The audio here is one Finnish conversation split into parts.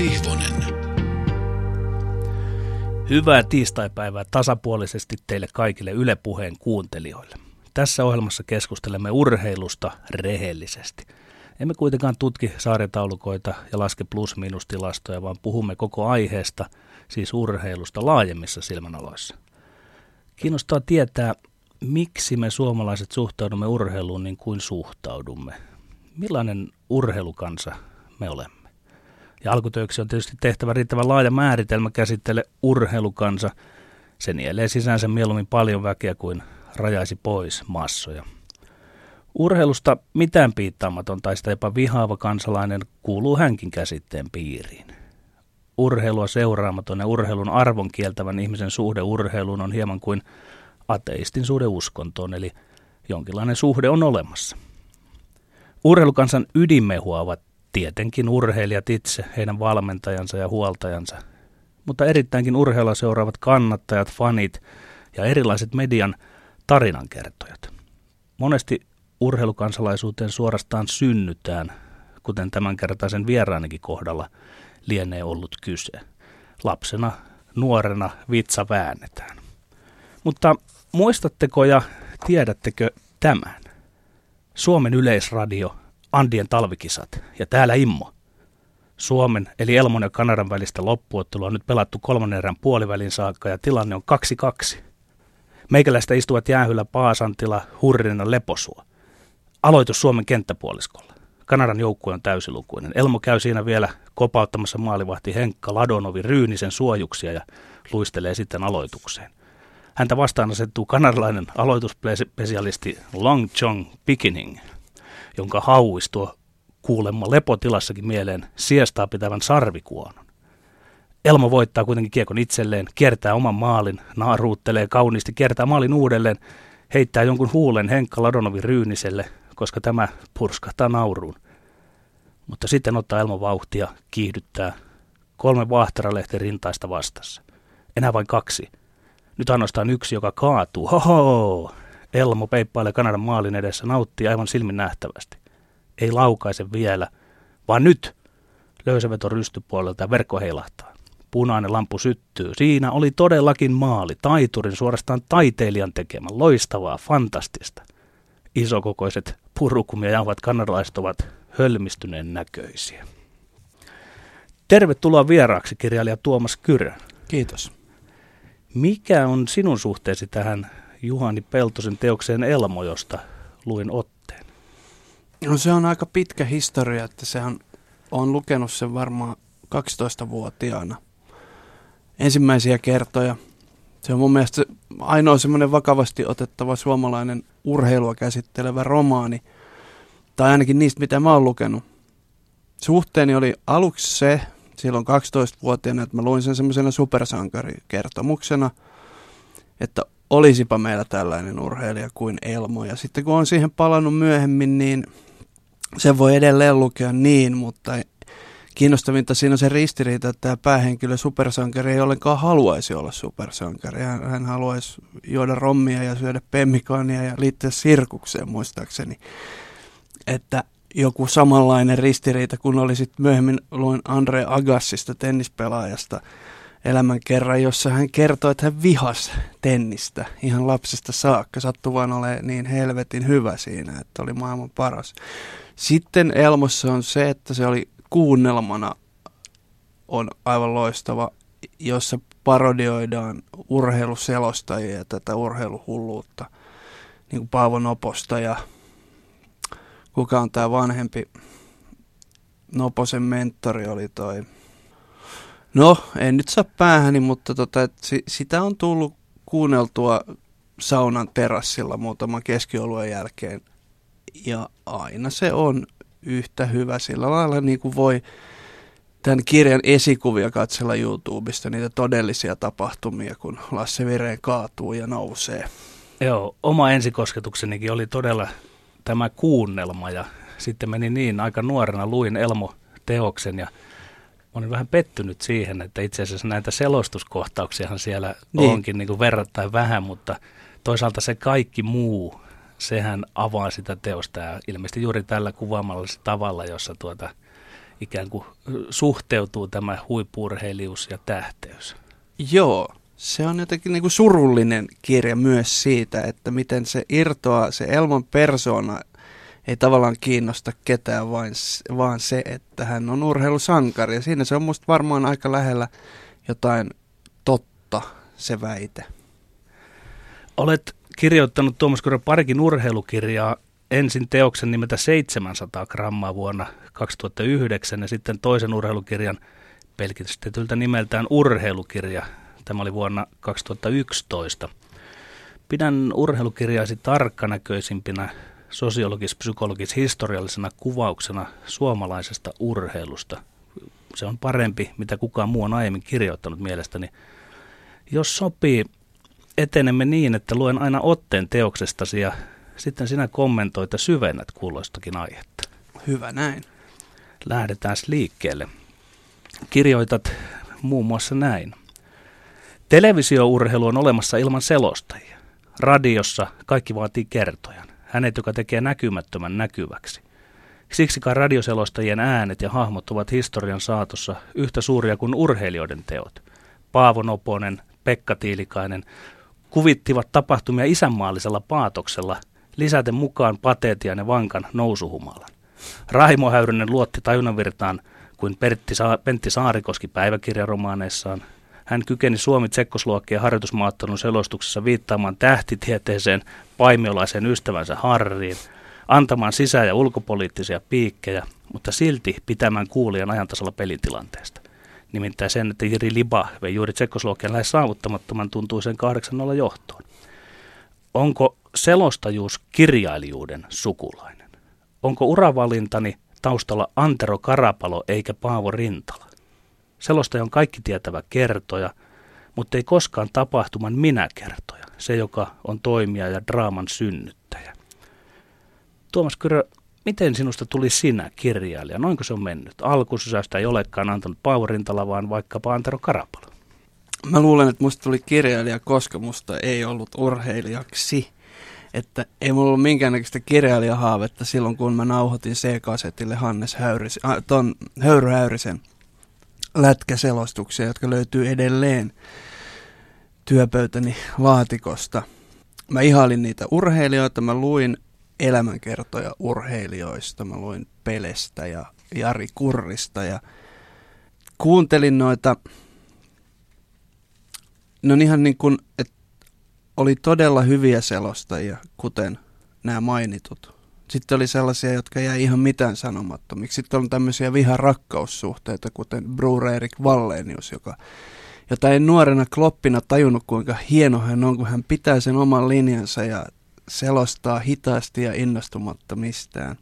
Sihvonen. Hyvää tiistaipäivää tasapuolisesti teille kaikille Yle Puheen kuuntelijoille. Tässä ohjelmassa keskustelemme urheilusta rehellisesti. Emme kuitenkaan tutki saaritaulukoita ja laske plus-minus-tilastoja, vaan puhumme koko aiheesta, siis urheilusta laajemmissa silmänaloissa. Kiinnostaa tietää, miksi me suomalaiset suhtaudumme urheiluun niin kuin suhtaudumme. Millainen urheilukansa me olemme? Ja alkutöiksi on tietysti tehtävä riittävän laaja määritelmä käsittele urheilukansa. Se nielee sisäänsä mieluummin paljon väkeä kuin rajaisi pois massoja. Urheilusta mitään piittaamaton tai sitä jopa vihaava kansalainen kuuluu hänkin käsitteen piiriin. Urheilua seuraamaton ja urheilun arvon kieltävän ihmisen suhde urheiluun on hieman kuin ateistin suhde uskontoon, eli jonkinlainen suhde on olemassa. Urheilukansan ydinmehua ovat tietenkin urheilijat itse, heidän valmentajansa ja huoltajansa, mutta erittäinkin urheilua seuraavat kannattajat, fanit ja erilaiset median tarinankertojat. Monesti urheilukansalaisuuteen suorastaan synnytään, kuten tämänkertaisen vieraanikin kohdalla lienee ollut kyse. Lapsena, nuorena vitsa väännetään. Mutta muistatteko ja tiedättekö tämän? Suomen yleisradio, Andien talvikisat ja täällä Immo. Suomen eli Elmon ja Kanadan välistä loppuottelua on nyt pelattu kolmannen erän puolivälin saakka ja tilanne on 2-2. Meikäläistä istuvat jäähyllä Paasantila, Hurrinen Leposuo. Aloitus Suomen kenttäpuoliskolla. Kanadan joukkue on täysilukuinen. Elmo käy siinä vielä kopauttamassa maalivahti Henkka Ladonovi Ryynisen suojuksia ja luistelee sitten aloitukseen. Häntä vastaan asettuu kanadalainen aloituspesialisti Long Chong Pickening, jonka hauis tuo kuulemma lepotilassakin mieleen siestaa pitävän sarvikuonon. Elmo voittaa kuitenkin kiekon itselleen, kiertää oman maalin, naaruuttelee kauniisti, kiertää maalin uudelleen, heittää jonkun huulen Henkka Ladonovin Ryyniselle, koska tämä purskahtaa nauruun. Mutta sitten ottaa Elmo vauhtia, kiihdyttää kolme vaahteralehti rintaista vastassa. Enää vain kaksi. Nyt ainoastaan yksi, joka kaatuu. Hoho! Elmo peippailee Kanadan maalin edessä, nauttii aivan silmin nähtävästi. Ei laukaise vielä, vaan nyt löysäveto rystypuolelta ja verkko heilahtaa. Punainen lampu syttyy. Siinä oli todellakin maali, taiturin suorastaan taiteilijan tekemä, loistavaa, fantastista. Isokokoiset purukumia jauhat kanadalaiset ovat hölmistyneen näköisiä. Tervetuloa vieraaksi kirjailija Tuomas Kyrö. Kiitos. Mikä on sinun suhteesi tähän Juhani Peltosen teokseen Elmo, josta luin otteen? No se on aika pitkä historia, että sehän on lukenut sen varmaan 12-vuotiaana ensimmäisiä kertoja. Se on mun mielestä ainoa semmoinen vakavasti otettava suomalainen urheilua käsittelevä romaani, tai ainakin niistä, mitä mä oon lukenut. Suhteeni oli aluksi se, silloin 12-vuotiaana, että mä luin sen semmoisena supersankarikertomuksena, että olisipa meillä tällainen urheilija kuin Elmo. Ja sitten kun on siihen palannut myöhemmin, niin se voi edelleen lukea niin, mutta kiinnostavinta siinä on se ristiriita, että tämä päähenkilö supersankari ei ollenkaan haluaisi olla supersankari. Hän, hän haluaisi juoda rommia ja syödä pemmikania ja liittyä sirkukseen muistaakseni. Että joku samanlainen ristiriita, kun oli sitten myöhemmin luin Andre Agassista, tennispelaajasta, elämän kerran, jossa hän kertoi, että hän vihas tennistä ihan lapsesta saakka. Sattui vaan olemaan niin helvetin hyvä siinä, että oli maailman paras. Sitten Elmossa on se, että se oli kuunnelmana on aivan loistava, jossa parodioidaan urheiluselostajia ja tätä urheiluhulluutta, niin kuin Paavo Noposta ja kuka on tämä vanhempi Noposen mentori oli toi. No, en nyt saa päähäni, mutta tota, et si, sitä on tullut kuunneltua saunan terassilla muutaman keskioluen jälkeen. Ja aina se on yhtä hyvä sillä lailla, niin kuin voi tämän kirjan esikuvia katsella YouTubesta, niitä todellisia tapahtumia, kun Lasse Vireen kaatuu ja nousee. Joo, oma ensikosketuksenikin oli todella tämä kuunnelma ja sitten meni niin, aika nuorena luin Elmo-teoksen ja olin vähän pettynyt siihen, että itse asiassa näitä selostuskohtauksiahan siellä niin. onkin niin kuin verrattain vähän, mutta toisaalta se kaikki muu, sehän avaa sitä teosta ja ilmeisesti juuri tällä kuvaamalla tavalla, jossa tuota ikään kuin suhteutuu tämä huippurheilijuus ja tähteys? Joo, se on jotenkin niin kuin surullinen kirja myös siitä, että miten se irtoaa, se Elman persona ei tavallaan kiinnosta ketään, vain, vaan se, että hän on urheilusankari. Ja siinä se on musta varmaan aika lähellä jotain totta, se väite. Olet kirjoittanut Tuomas Kyrö parikin urheilukirjaa, ensin teoksen nimeltä 700 grammaa vuonna 2009 ja sitten toisen urheilukirjan pelkistetyltä nimeltään urheilukirja. Tämä oli vuonna 2011. Pidän urheilukirjaasi tarkkanäköisimpinä sosiologis-psykologis-historiallisena kuvauksena suomalaisesta urheilusta. Se on parempi, mitä kukaan muu on aiemmin kirjoittanut mielestäni. Jos sopii, etenemme niin, että luen aina otteen teoksestasi ja sitten sinä kommentoit ja syvennät kuuloistakin aihetta. Hyvä näin. Lähdetään liikkeelle. Kirjoitat muun muassa näin. Televisiourheilu on olemassa ilman selostajia. Radiossa kaikki vaatii kertojan. Hänet, joka tekee näkymättömän näkyväksi. Siksikaan radioselostajien äänet ja hahmot ovat historian saatossa yhtä suuria kuin urheilijoiden teot. Paavo Noponen, Pekka Tiilikainen kuvittivat tapahtumia isänmaallisella paatoksella, lisäten mukaan pateetian ja vankan nousuhumalan. Raimo Häyrynen luotti tajunnanvirtaan kuin Pertti Sa- Pentti Saarikoski päiväkirjaromaaneissaan. Hän kykeni Suomi Tsekkosluokkien harjoitusmaattelun selostuksessa viittaamaan tähtitieteeseen paimiolaisen ystävänsä Harriin, antamaan sisä- ja ulkopoliittisia piikkejä, mutta silti pitämään kuulijan ajantasalla pelitilanteesta. Nimittäin sen, että Jiri Liba vei juuri Tsekkosluokkien lähes saavuttamattoman tuntuisen 8-0 johtoon. Onko selostajuus kirjailijuuden sukulainen? Onko uravalintani taustalla Antero Karapalo eikä Paavo Rintala? Selostaja on kaikki tietävä kertoja, mutta ei koskaan tapahtuman minä-kertoja, se joka on toimija ja draaman synnyttäjä. Tuomas Kyrö, miten sinusta tuli sinä kirjailija? Noinko se on mennyt? Alkusysäystä ei olekaan antanut Paavo vaan vaikkapa Antero Karapalo. Mä luulen, että musta tuli kirjailija, koska musta ei ollut urheilijaksi. Että ei mulla ollut minkäännäköistä kirjailijahaavetta silloin, kun mä nauhoitin C-kasetille Hannes Häyris, äh, ton Höyry Häyrisen lätkäselostuksia, jotka löytyy edelleen työpöytäni laatikosta. Mä ihailin niitä urheilijoita, mä luin elämänkertoja urheilijoista, mä luin Pelestä ja Jari Kurrista ja kuuntelin noita, no ihan niin kuin, että oli todella hyviä selostajia, kuten nämä mainitut. Sitten oli sellaisia, jotka jäi ihan mitään sanomattomiksi. Sitten on tämmöisiä viha-rakkaussuhteita, kuten Bruce Erik Wallenius, joka, jota en nuorena kloppina tajunnut, kuinka hieno hän on, kun hän pitää sen oman linjansa ja selostaa hitaasti ja innostumatta mistään.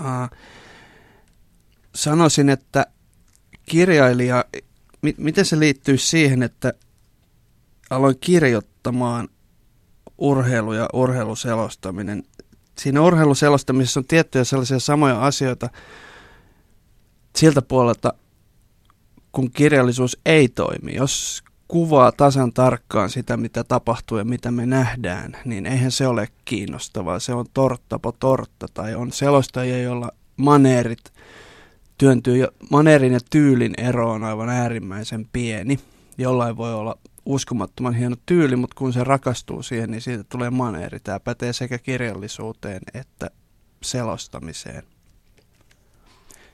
Uh, sanoisin, että kirjailija, mi- miten se liittyy siihen, että aloin kirjoittamaan urheilu ja urheiluselostaminen. Siinä urheiluselostamisessa on tiettyjä sellaisia samoja asioita siltä puolelta, kun kirjallisuus ei toimi. Jos kuvaa tasan tarkkaan sitä, mitä tapahtuu ja mitä me nähdään, niin eihän se ole kiinnostavaa. Se on torttapo tortta tai on selostajia, joilla maneerit työntyy. Maneerin ja tyylin ero on aivan äärimmäisen pieni. Jollain voi olla uskomattoman hieno tyyli, mutta kun se rakastuu siihen, niin siitä tulee maneeri. Tämä pätee sekä kirjallisuuteen että selostamiseen.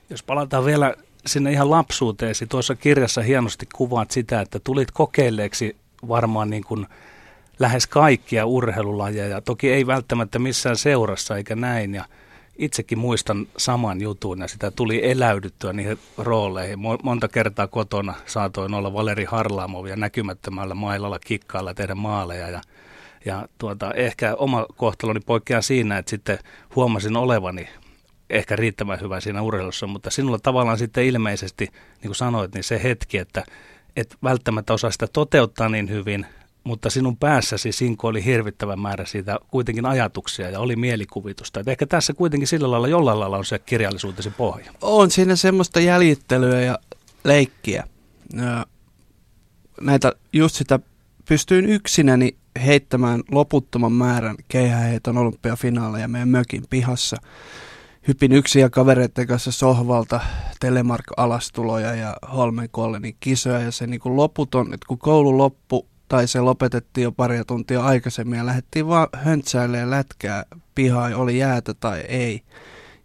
Jos palataan vielä sinne ihan lapsuuteesi, tuossa kirjassa hienosti kuvaat sitä, että tulit kokeilleeksi varmaan niin kuin lähes kaikkia urheilulajeja. Toki ei välttämättä missään seurassa eikä näin. Ja itsekin muistan saman jutun ja sitä tuli eläydyttyä niihin rooleihin. Monta kertaa kotona saatoin olla Valeri Harlamov ja näkymättömällä mailalla kikkailla tehdä maaleja ja ja tuota, ehkä oma kohtaloni poikkeaa siinä, että sitten huomasin olevani ehkä riittävän hyvä siinä urheilussa, mutta sinulla tavallaan sitten ilmeisesti, niin kuin sanoit, niin se hetki, että et välttämättä osaa sitä toteuttaa niin hyvin, mutta sinun päässäsi Sinko oli hirvittävä määrä siitä kuitenkin ajatuksia ja oli mielikuvitusta. Et ehkä tässä kuitenkin sillä lailla jollain lailla on se kirjallisuutesi pohja. On siinä semmoista jäljittelyä ja leikkiä. Näitä just sitä pystyin yksinäni heittämään loputtoman määrän keihäheiton olympiafinaaleja meidän mökin pihassa. hypin ja kavereiden kanssa sohvalta Telemark-alastuloja ja Holmenkollenin kisoja ja se niin kuin loputon, että kun koulu loppu tai se lopetettiin jo pari tuntia aikaisemmin ja lähdettiin vaan höntsäilemään lätkää pihaa, oli jäätä tai ei.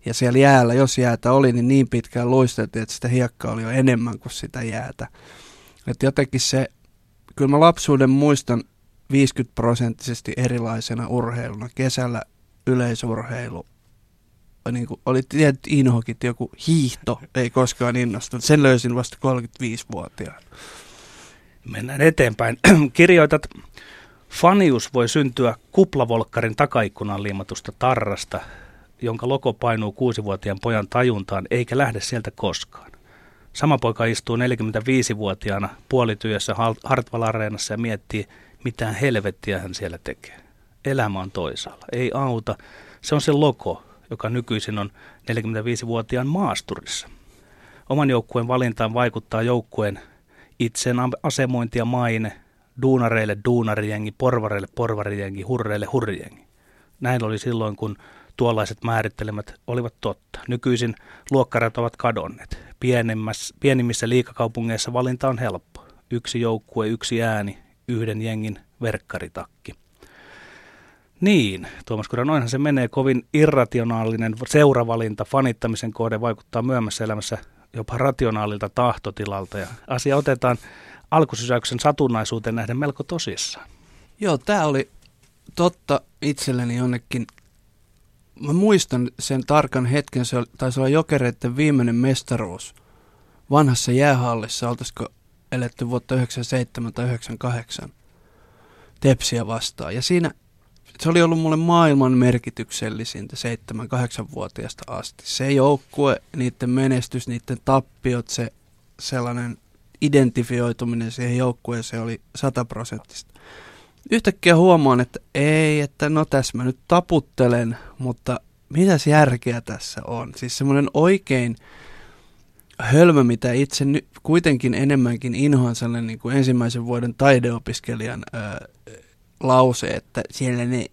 Ja siellä jäällä, jos jäätä oli, niin niin pitkään luisteltiin, että sitä hiekkaa oli jo enemmän kuin sitä jäätä. Että jotenkin se, kyllä mä lapsuuden muistan 50 prosenttisesti erilaisena urheiluna. Kesällä yleisurheilu, niin kuin, oli tietyt inhokit, joku hiihto ei koskaan innostunut. Sen löysin vasta 35-vuotiaana. Mennään eteenpäin. Kirjoitat, fanius voi syntyä kuplavolkkarin takaikkunan liimatusta tarrasta, jonka logo painuu kuusivuotiaan pojan tajuntaan eikä lähde sieltä koskaan. Sama poika istuu 45-vuotiaana puolityössä Hartwall-areenassa ja miettii, mitä helvettiä hän siellä tekee. Elämä on toisaalla, ei auta. Se on se logo, joka nykyisin on 45-vuotiaan maasturissa. Oman joukkueen valintaan vaikuttaa joukkueen itseen asemointi ja maine, duunareille duunarijengi, porvareille porvarijengi, hurreille hurrijengi. Näin oli silloin, kun tuollaiset määrittelemät olivat totta. Nykyisin luokkarat ovat kadonneet. Pienimmissä liikakaupungeissa valinta on helppo. Yksi joukkue, yksi ääni, yhden jengin verkkaritakki. Niin, Tuomas Kura, noinhan se menee. Kovin irrationaalinen seuravalinta, fanittamisen kohde vaikuttaa myöhemmässä elämässä jopa rationaalilta tahtotilalta. Ja asia otetaan alkusysäyksen satunnaisuuteen nähden melko tosissaan. Joo, tämä oli totta itselleni jonnekin. Mä muistan sen tarkan hetken, se oli, taisi olla jokereiden viimeinen mestaruus vanhassa jäähallissa, oltaisiko eletty vuotta 97 tai 98 Tepsiä vastaan. Ja siinä se oli ollut mulle maailman merkityksellisintä 7-8-vuotiaasta asti. Se joukkue, niiden menestys, niiden tappiot, se sellainen identifioituminen siihen joukkueeseen oli sataprosenttista. Yhtäkkiä huomaan, että ei, että no tässä mä nyt taputtelen, mutta mitäs järkeä tässä on? Siis semmoinen oikein hölmö, mitä itse nyt kuitenkin enemmänkin inhoan sellainen niin kuin ensimmäisen vuoden taideopiskelijan ää, lause, että siellä ne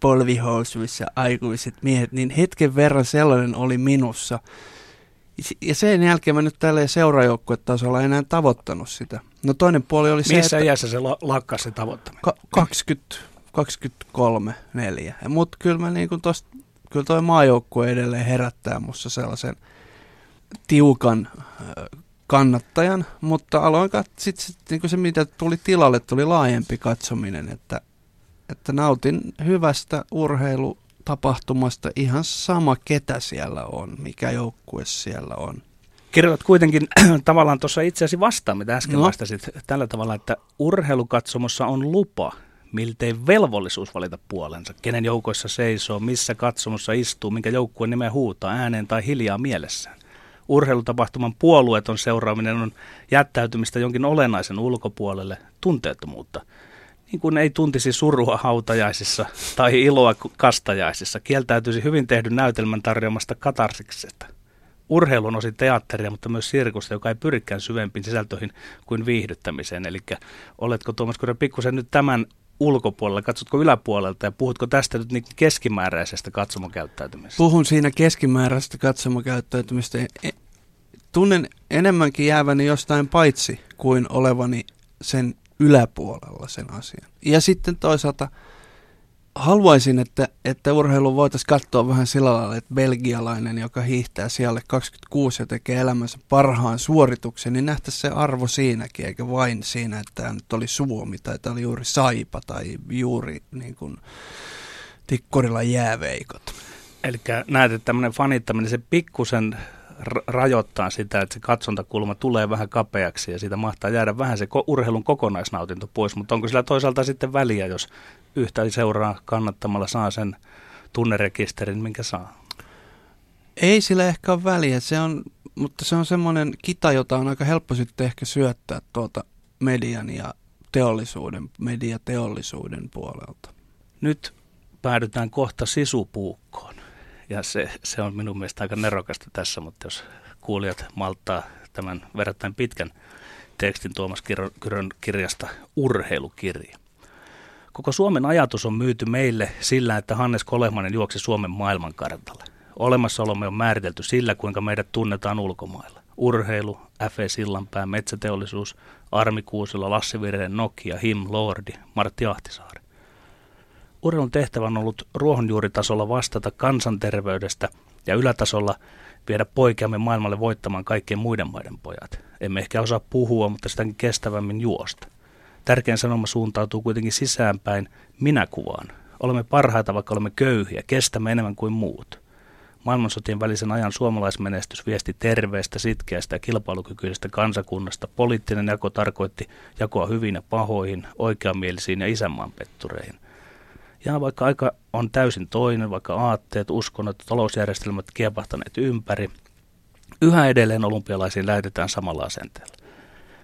polvihousuissa aikuiset miehet, niin hetken verran sellainen oli minussa. Ja sen jälkeen mä nyt tälle seurajoukkuetasolla enää tavoittanut sitä. No toinen puoli oli se, Missä että... iässä se lakkasi se tavoittaminen? Ka- 20, 23, 4. Mutta kyllä mä niin tosta, kyllä toi maajoukkue edelleen herättää musta sellaisen tiukan kannattajan, mutta aloin kat- sit, sit, niin se, mitä tuli tilalle, tuli laajempi katsominen, että että nautin hyvästä urheilutapahtumasta ihan sama ketä siellä on, mikä joukkue siellä on. Kirjoitat kuitenkin tavallaan tuossa itseäsi vastaan, mitä äsken no. vastasit, tällä tavalla, että urheilukatsomossa on lupa, miltei velvollisuus valita puolensa, kenen joukoissa seisoo, missä katsomossa istuu, minkä joukkueen nimeä huutaa ääneen tai hiljaa mielessään. Urheilutapahtuman puolueeton seuraaminen on jättäytymistä jonkin olennaisen ulkopuolelle, tunteettomuutta – niin kuin ei tuntisi surua hautajaisissa tai iloa kastajaisissa, kieltäytyisi hyvin tehdyn näytelmän tarjoamasta katarsiksesta. Urheilu on osin teatteria, mutta myös sirkusta, joka ei pyrikään syvempiin sisältöihin kuin viihdyttämiseen. Eli oletko Tuomas Kurja pikkusen nyt tämän ulkopuolella, katsotko yläpuolelta ja puhutko tästä nyt niin keskimääräisestä katsomokäyttäytymisestä? Puhun siinä keskimääräisestä katsomokäyttäytymistä. E, tunnen enemmänkin jääväni jostain paitsi kuin olevani sen yläpuolella sen asian. Ja sitten toisaalta haluaisin, että, että urheilu voitaisiin katsoa vähän sillä lailla, että belgialainen, joka hiihtää siellä 26 ja tekee elämänsä parhaan suorituksen, niin nähtäisiin se arvo siinäkin, eikä vain siinä, että tämä nyt oli Suomi tai tämä oli juuri Saipa tai juuri niin kuin, Tikkurilla jääveikot. Eli näet, että tämmöinen fanittaminen, se pikkusen rajoittaa sitä, että se katsontakulma tulee vähän kapeaksi ja siitä mahtaa jäädä vähän se ko- urheilun kokonaisnautinto pois, mutta onko sillä toisaalta sitten väliä, jos yhtä seuraa kannattamalla saa sen tunnerekisterin, minkä saa? Ei sillä ehkä ole väliä, se on, mutta se on semmoinen kita, jota on aika helppo sitten ehkä syöttää tuolta median ja teollisuuden, mediateollisuuden puolelta. Nyt päädytään kohta sisupuukkoon. Ja se, se on minun mielestä aika nerokasta tässä, mutta jos kuulijat malttaa tämän verrattain pitkän tekstin Tuomas Kyrön kirjasta Urheilukirja. Koko Suomen ajatus on myyty meille sillä, että Hannes Kolehmanen juoksi Suomen maailmankartalle. Olemassaolomme on määritelty sillä, kuinka meidät tunnetaan ulkomailla. Urheilu, F.E. Sillanpää, metsäteollisuus, Armi Kuusila, Lassi Vireen, Nokia, Him, Lordi, Martti Ahtisaari. Urheilun tehtävä on ollut ruohonjuuritasolla vastata kansanterveydestä ja ylätasolla viedä poikiamme maailmalle voittamaan kaikkien muiden maiden pojat. Emme ehkä osaa puhua, mutta sitäkin kestävämmin juosta. Tärkein sanoma suuntautuu kuitenkin sisäänpäin minäkuvaan. Olemme parhaita, vaikka olemme köyhiä, kestämme enemmän kuin muut. Maailmansotien välisen ajan suomalaismenestys viesti terveestä, sitkeästä ja kilpailukykyisestä kansakunnasta. Poliittinen jako tarkoitti jakoa hyvin ja pahoihin, oikeamielisiin ja isänmaanpettureihin. Ja vaikka aika on täysin toinen, vaikka aatteet, uskonnot talousjärjestelmät kiepahtaneet ympäri, yhä edelleen olympialaisiin lähetetään samalla asenteella.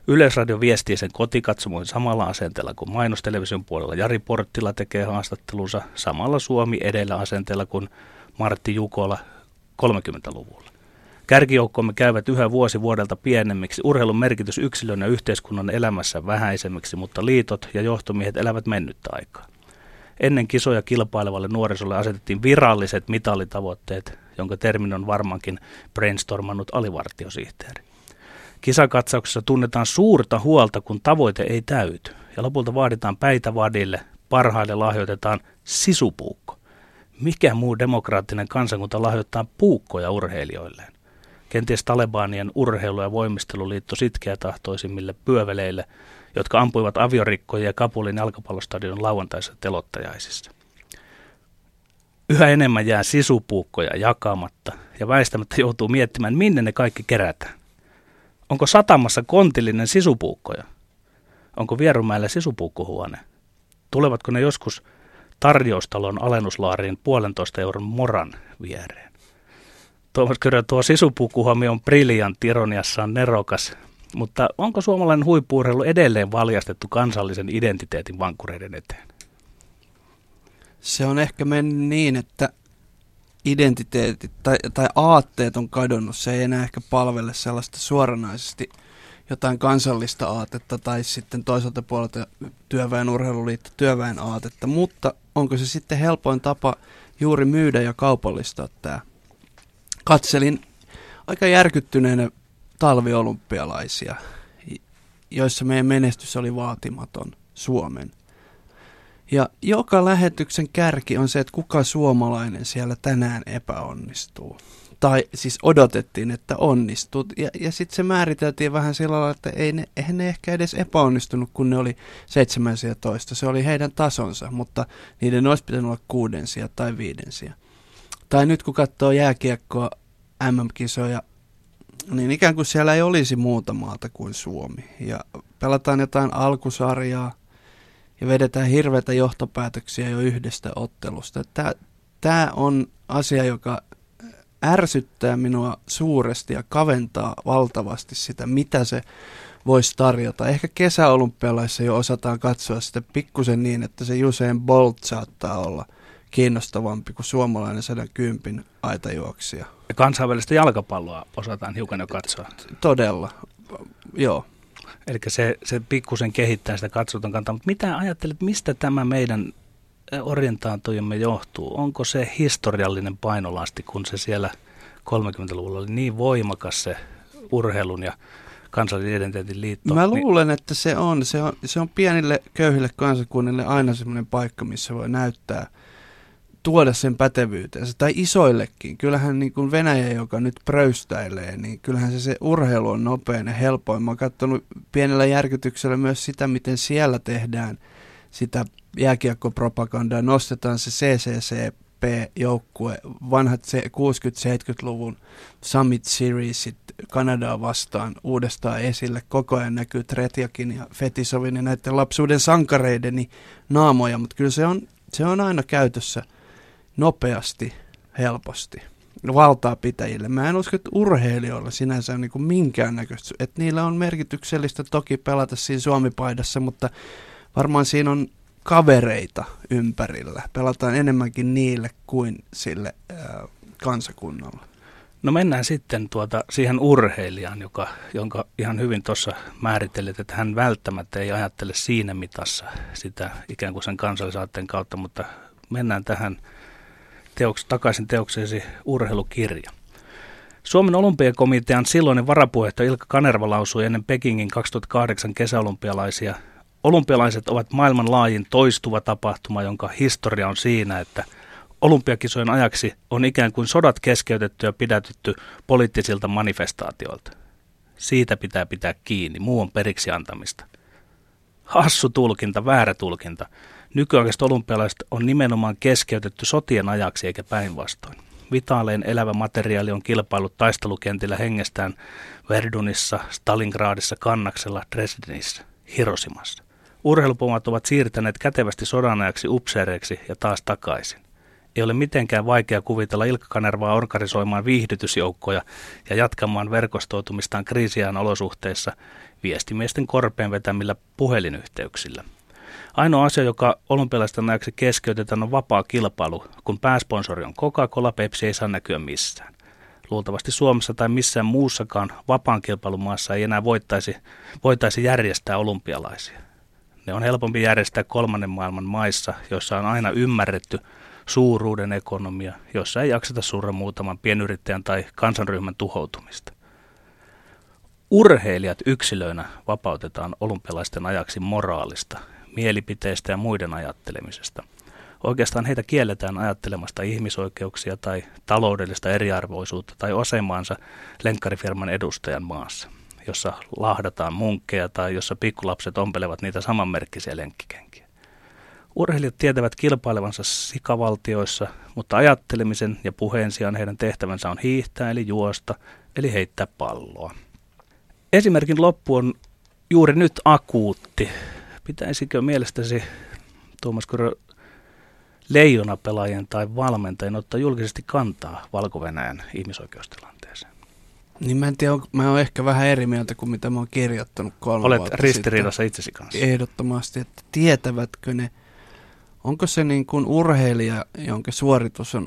Yleisradio viestii sen kotikatsomoihin samalla asenteella kuin mainostelevision puolella Jari Porttila tekee haastattelunsa samalla Suomi edellä asenteella kuin Martti Jukola 30-luvulla. Kärkijoukkomme käyvät yhä vuosi vuodelta pienemmiksi, urheilun merkitys yksilön ja yhteiskunnan elämässä vähäisemmiksi, mutta liitot ja johtomiehet elävät mennyttä aikaa. Ennen kisoja kilpailevalle nuorisolle asetettiin viralliset mitalitavoitteet, jonka termin on varmaankin brainstormannut alivartiosihteeri. Kisakatsauksessa tunnetaan suurta huolta, kun tavoite ei täyty, ja lopulta vaaditaan päitä vadille, parhaille lahjoitetaan sisupuukko. Mikä muu demokraattinen kansakunta lahjoittaa puukkoja urheilijoilleen? Kenties Talebanien urheilu- ja voimisteluliitto sitkeätahtoisimmille pyöveleille, jotka ampuivat aviorikkoja Kabulin jalkapallostadion lauantaisessa telottajaisissa. Yhä enemmän jää sisupuukkoja jakamatta ja väistämättä joutuu miettimään, minne ne kaikki kerätään. Onko satamassa kontillinen sisupuukkoja? Onko Vierumäellä sisupuukkuhuone? Tulevatko ne joskus tarjoustalon alennuslaariin puolentoista euron moran viereen? Tuomas Kyrö, tuo sisupuukkuhuomio on briljantti, ironiassaan nerokas, mutta onko suomalainen huippuurheilu edelleen valjastettu kansallisen identiteetin vankureiden eteen? Se on ehkä mennyt niin, että identiteetit tai, tai aatteet on kadonnut. Se ei enää ehkä palvele sellaista suoranaisesti jotain kansallista aatetta tai sitten toisaalta puolelta työväen urheiluliitto työväen aatetta, mutta onko se sitten helpoin tapa juuri myydä ja kaupallistaa tämä? Katselin aika järkyttyneenä talviolympialaisia, joissa meidän menestys oli vaatimaton Suomen – ja joka lähetyksen kärki on se, että kuka suomalainen siellä tänään epäonnistuu. Tai siis odotettiin, että onnistuu. Ja, ja sitten se määriteltiin vähän sillä lailla, että ei ne, eihän ne ehkä edes epäonnistunut, kun ne oli 17. Se oli heidän tasonsa, mutta niiden olisi pitänyt olla kuudensia tai viidensiä. Tai nyt kun katsoo jääkiekkoa MM-kisoja, niin ikään kuin siellä ei olisi muuta maata kuin Suomi. Ja pelataan jotain alkusarjaa, ja vedetään hirveitä johtopäätöksiä jo yhdestä ottelusta. Tämä on asia, joka ärsyttää minua suuresti ja kaventaa valtavasti sitä, mitä se voisi tarjota. Ehkä kesäolympialaissa jo osataan katsoa sitä pikkusen niin, että se Usain Bolt saattaa olla kiinnostavampi kuin suomalainen 110 aitajuoksija. Ja kansainvälistä jalkapalloa osataan hiukan jo katsoa. Todella, joo. Eli se, se pikkusen kehittää sitä katsoton kantaa. Mutta mitä ajattelet, mistä tämä meidän orientaantojemme johtuu? Onko se historiallinen painolasti, kun se siellä 30-luvulla oli niin voimakas se urheilun ja kansallisen identiteetin liitto? Mä luulen, niin... että se on. Se on, se on pienille köyhille kansakunnille aina semmoinen paikka, missä voi näyttää – tuoda sen pätevyytensä, tai isoillekin. Kyllähän niin kuin Venäjä, joka nyt pröystäilee, niin kyllähän se, se urheilu on nopein ja helpoin. Mä oon katsonut pienellä järkytyksellä myös sitä, miten siellä tehdään sitä jääkiekkopropagandaa. Nostetaan se CCCP-joukkue, vanhat 60-70-luvun Summit Seriesit Kanadaa vastaan uudestaan esille. Koko ajan näkyy Tretjakin ja Fetisovin ja näiden lapsuuden sankareideni naamoja, mutta kyllä se on, se on aina käytössä – nopeasti, helposti valtaa pitäjille. Mä en usko, että urheilijoilla sinänsä on niin minkäännäköistä, että niillä on merkityksellistä toki pelata siinä Suomipaidassa, mutta varmaan siinä on kavereita ympärillä. Pelataan enemmänkin niille kuin sille äh, kansakunnalle. No mennään sitten tuota siihen urheilijaan, joka, jonka ihan hyvin tuossa määrittelit, että hän välttämättä ei ajattele siinä mitassa sitä ikään kuin sen kansallisaatteen kautta, mutta mennään tähän teoks, takaisin teokseesi urheilukirja. Suomen olympiakomitean silloinen varapuheenjohtaja Ilkka Kanerva lausui ennen Pekingin 2008 kesäolympialaisia. Olympialaiset ovat maailman laajin toistuva tapahtuma, jonka historia on siinä, että olympiakisojen ajaksi on ikään kuin sodat keskeytetty ja pidätetty poliittisilta manifestaatioilta. Siitä pitää pitää kiinni, muu on periksi antamista. Hassu tulkinta, väärä tulkinta. Nykyaikaiset olympialaiset on nimenomaan keskeytetty sotien ajaksi eikä päinvastoin. Vitaalein elävä materiaali on kilpailut taistelukentillä hengestään Verdunissa, Stalingradissa, Kannaksella, Dresdenissä, Hirosimassa. Urheilupomat ovat siirtäneet kätevästi sodan ajaksi upseereiksi ja taas takaisin. Ei ole mitenkään vaikea kuvitella Ilkka Kanervaa organisoimaan viihdytysjoukkoja ja jatkamaan verkostoitumistaan kriisiään olosuhteissa viestimiesten korpeen vetämillä puhelinyhteyksillä. Ainoa asia, joka olympialaisten ajaksi keskeytetään, on vapaa kilpailu, kun pääsponsori on Coca-Cola, Pepsi ei saa näkyä missään. Luultavasti Suomessa tai missään muussakaan vapaan kilpailumaassa ei enää voittaisi, voitaisi järjestää olympialaisia. Ne on helpompi järjestää kolmannen maailman maissa, joissa on aina ymmärretty suuruuden ekonomia, jossa ei jakseta surra muutaman pienyrittäjän tai kansanryhmän tuhoutumista. Urheilijat yksilöinä vapautetaan olympialaisten ajaksi moraalista, mielipiteistä ja muiden ajattelemisesta. Oikeastaan heitä kielletään ajattelemasta ihmisoikeuksia tai taloudellista eriarvoisuutta tai asemaansa lenkkarifirman edustajan maassa, jossa lahdataan munkkeja tai jossa pikkulapset ompelevat niitä samanmerkkisiä lenkkikenkiä. Urheilijat tietävät kilpailevansa sikavaltioissa, mutta ajattelemisen ja puheen sijaan heidän tehtävänsä on hiihtää eli juosta, eli heittää palloa. Esimerkin loppu on juuri nyt akuutti. Pitäisikö mielestäsi, Tuomas Kyrö, leijonapelaajien tai valmentajien ottaa julkisesti kantaa valko ihmisoikeustilanteeseen? Niin mä en tiedä, mä oon ehkä vähän eri mieltä kuin mitä mä oon kirjoittanut kolme Olet ristiriidassa itsesi kanssa. Ehdottomasti, että tietävätkö ne, onko se niin kuin urheilija, jonka suoritus on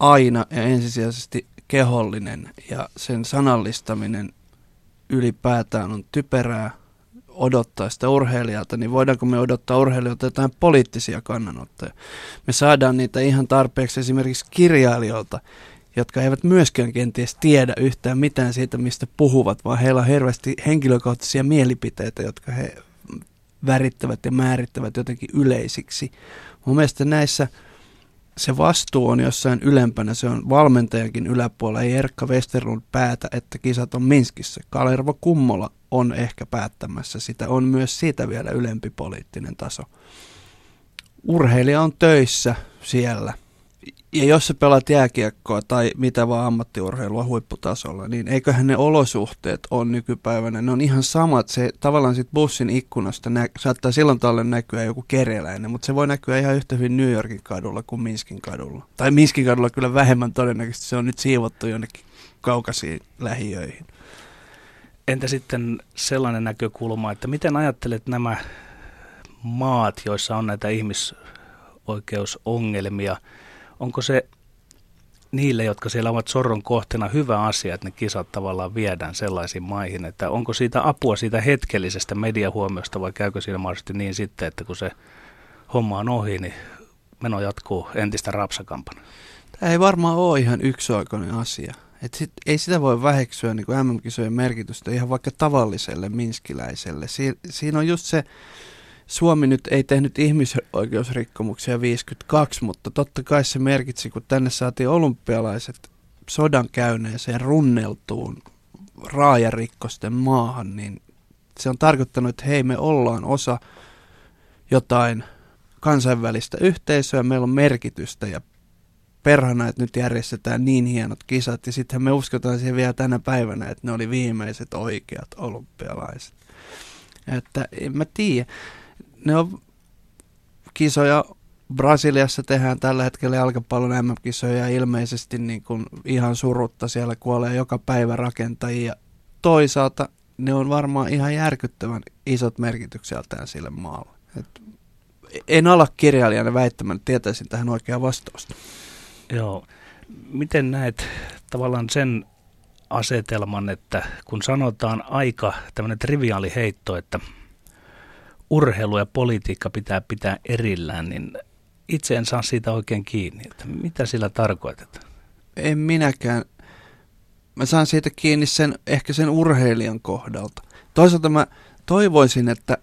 aina ja ensisijaisesti kehollinen ja sen sanallistaminen ylipäätään on typerää odottaa sitä urheilijalta, niin voidaanko me odottaa urheilijoilta jotain poliittisia kannanottoja? Me saadaan niitä ihan tarpeeksi esimerkiksi kirjailijoilta, jotka eivät myöskään kenties tiedä yhtään mitään siitä, mistä puhuvat, vaan heillä on hirveästi henkilökohtaisia mielipiteitä, jotka he värittävät ja määrittävät jotenkin yleisiksi. Mun mielestä näissä se vastuu on jossain ylempänä, se on valmentajankin yläpuolella. Ei Erkka Westerlund päätä, että kisat on Minskissä. Kalervo Kummola on ehkä päättämässä sitä. On myös siitä vielä ylempi poliittinen taso. Urheilija on töissä siellä – ja jos sä pelaat jääkiekkoa tai mitä vaan ammattiurheilua huipputasolla, niin eiköhän ne olosuhteet on nykypäivänä, ne on ihan samat. Se tavallaan sit bussin ikkunasta nä- saattaa silloin tälle näkyä joku kerjäläinen, mutta se voi näkyä ihan yhtä hyvin New Yorkin kadulla kuin Minskin kadulla. Tai Minskin kadulla kyllä vähemmän todennäköisesti, se on nyt siivottu jonnekin kaukaisiin lähiöihin. Entä sitten sellainen näkökulma, että miten ajattelet nämä maat, joissa on näitä ihmisoikeusongelmia, onko se niille, jotka siellä ovat sorron kohteena, hyvä asia, että ne kisat tavallaan viedään sellaisiin maihin, että onko siitä apua siitä hetkellisestä mediahuomiosta vai käykö siinä mahdollisesti niin sitten, että kun se homma on ohi, niin meno jatkuu entistä rapsakampana? Tämä ei varmaan ole ihan yksioikoinen asia. Et sit, ei sitä voi väheksyä niin kuin MM-kisojen merkitystä ihan vaikka tavalliselle minskiläiselle. Si, siinä on just se Suomi nyt ei tehnyt ihmisoikeusrikkomuksia 52, mutta totta kai se merkitsi, kun tänne saatiin olympialaiset sodan käyneeseen runneltuun raajarikkosten maahan, niin se on tarkoittanut, että hei me ollaan osa jotain kansainvälistä yhteisöä, meillä on merkitystä ja perhana, että nyt järjestetään niin hienot kisat ja sitten me uskotaan siihen vielä tänä päivänä, että ne oli viimeiset oikeat olympialaiset. Että en mä tiedä ne on kisoja. Brasiliassa tehdään tällä hetkellä jalkapallon MM-kisoja ja ilmeisesti niin kuin ihan surutta siellä kuolee joka päivä rakentajia. Toisaalta ne on varmaan ihan järkyttävän isot merkitykseltään sille maalle. Et en ala kirjailijana väittämään, että tietäisin tähän oikeaa vastausta. Joo. Miten näet tavallaan sen asetelman, että kun sanotaan aika tämmöinen triviaali heitto, että urheilu ja politiikka pitää pitää erillään, niin itse en saa siitä oikein kiinni, että mitä sillä tarkoitetaan? En minäkään. Mä saan siitä kiinni sen, ehkä sen urheilijan kohdalta. Toisaalta mä toivoisin, että,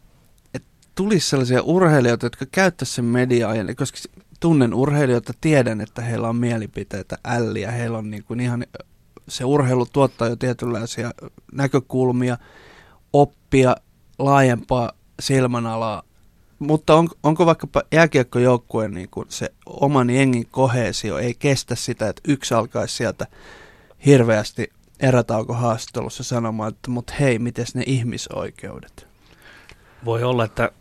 että tulisi sellaisia urheilijoita, jotka käyttäisivät sen mediaa, koska tunnen urheilijoita, tiedän, että heillä on mielipiteitä, älliä, heillä on niin kuin ihan, se urheilu tuottaa jo tietynlaisia näkökulmia, oppia, laajempaa silmänalaa, mutta on, onko vaikkapa jääkiekkojoukkueen niin kuin se oman jengin kohesio ei kestä sitä, että yksi alkaisi sieltä hirveästi haastattelussa sanomaan, että mutta hei, miten ne ihmisoikeudet? Voi olla, että